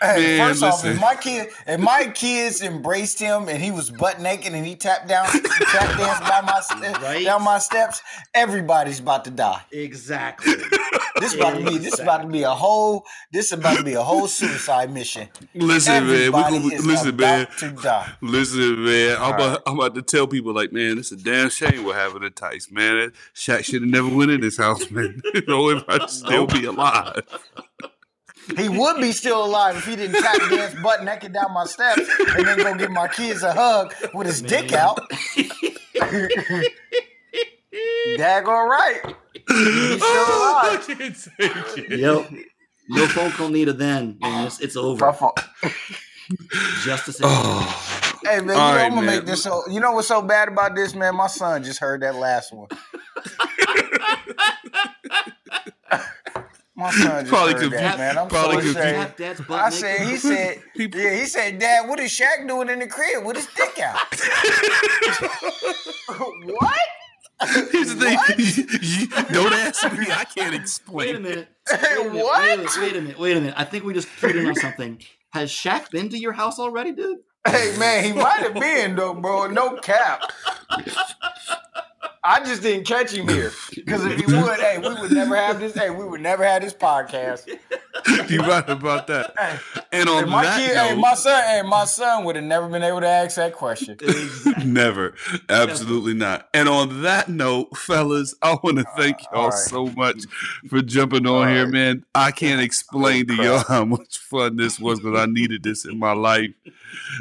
Hey, Man, first off, if my kid, if my kids embraced him and he was butt naked and he tapped down, tap danced by my Right. down my steps, everybody's about to die. Exactly. This about to be this is about to be a whole this about to be a whole suicide mission. Listen, man. We gonna, is listen, about man. to die. Listen, man. I'm, All about, I'm about to tell people like, man, it's a damn shame what happened to Tice, man. Shaq should have never went in this house, man. you know, if I'd still be alive. He would be still alive if he didn't tap dance butt naked down my steps and then go give my kids a hug with his dick out. Daggone right. He's still alive. I can't say shit. Yep. No phone call needed then. and it's, it's over. My fault. Justice. Oh. Hey man, you know, All right, I'm gonna man. make this so you know what's so bad about this, man? My son just heard that last one. My son just Probably heard could- that, man. I'm probably so could- ashamed. Tap I said, he said, People- yeah, he said, Dad, what is Shaq doing in the crib with his dick out? what? Here's the thing. Don't ask me. I can't explain. Wait a explain. minute. Hey, Wait a minute, what? Wait a, minute, wait a minute. Wait a minute. I think we just clued in on something. Has Shaq been to your house already, dude? Hey man, he might have been though, bro. No cap. I just didn't catch him here because if he would, hey, we would never have this. Hey, we would never have this podcast. you right about that. Hey, And on my that kid, note, hey, my son, hey, my son would have never been able to ask that question. Never. Absolutely not. And on that note, fellas, I want to thank uh, y'all all right. so much for jumping on All here, right. man. I can't explain to y'all how much fun this was because I needed this in my life.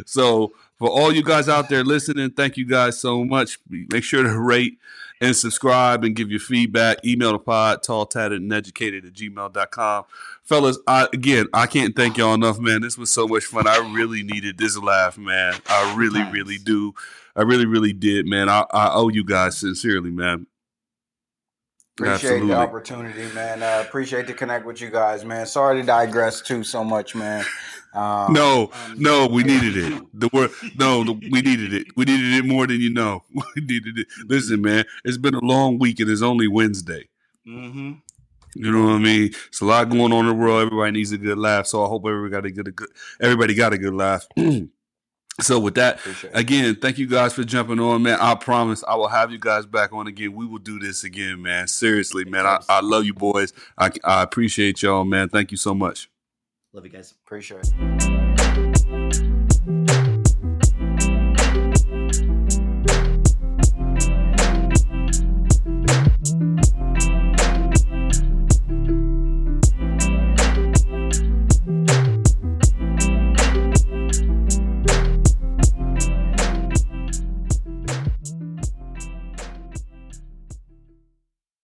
So, for all you guys out there listening, thank you guys so much. Make sure to rate and subscribe and give your feedback. Email the pod, tall, tatted, and educated at gmail.com. Fellas, I, again, I can't thank y'all enough, man. This was so much fun. I really needed this laugh, man. I really, Nice. really do. I really, really did, man. I, I owe you guys sincerely, man. Appreciate Absolutely. the opportunity, man. Uh, appreciate to connect with you guys, man. Sorry to digress too so much, man. Um, No, Um, no, we needed it. The word, no, the, we needed it. We needed it more than you know. We needed it. Listen, man, it's been a long week and it's only Wednesday. Mm-hmm. You know what I mean? It's a lot going on in the world. Everybody needs a good laugh. So I hope everybody got a good, a good everybody got a good laugh. so with that, again, thank you guys for jumping on, man. I promise I will have you guys back on again. We will do this again, man. Seriously, man. I, I love you boys. I, I appreciate y'all, man. Thank you so much. Love you guys. Appreciate it.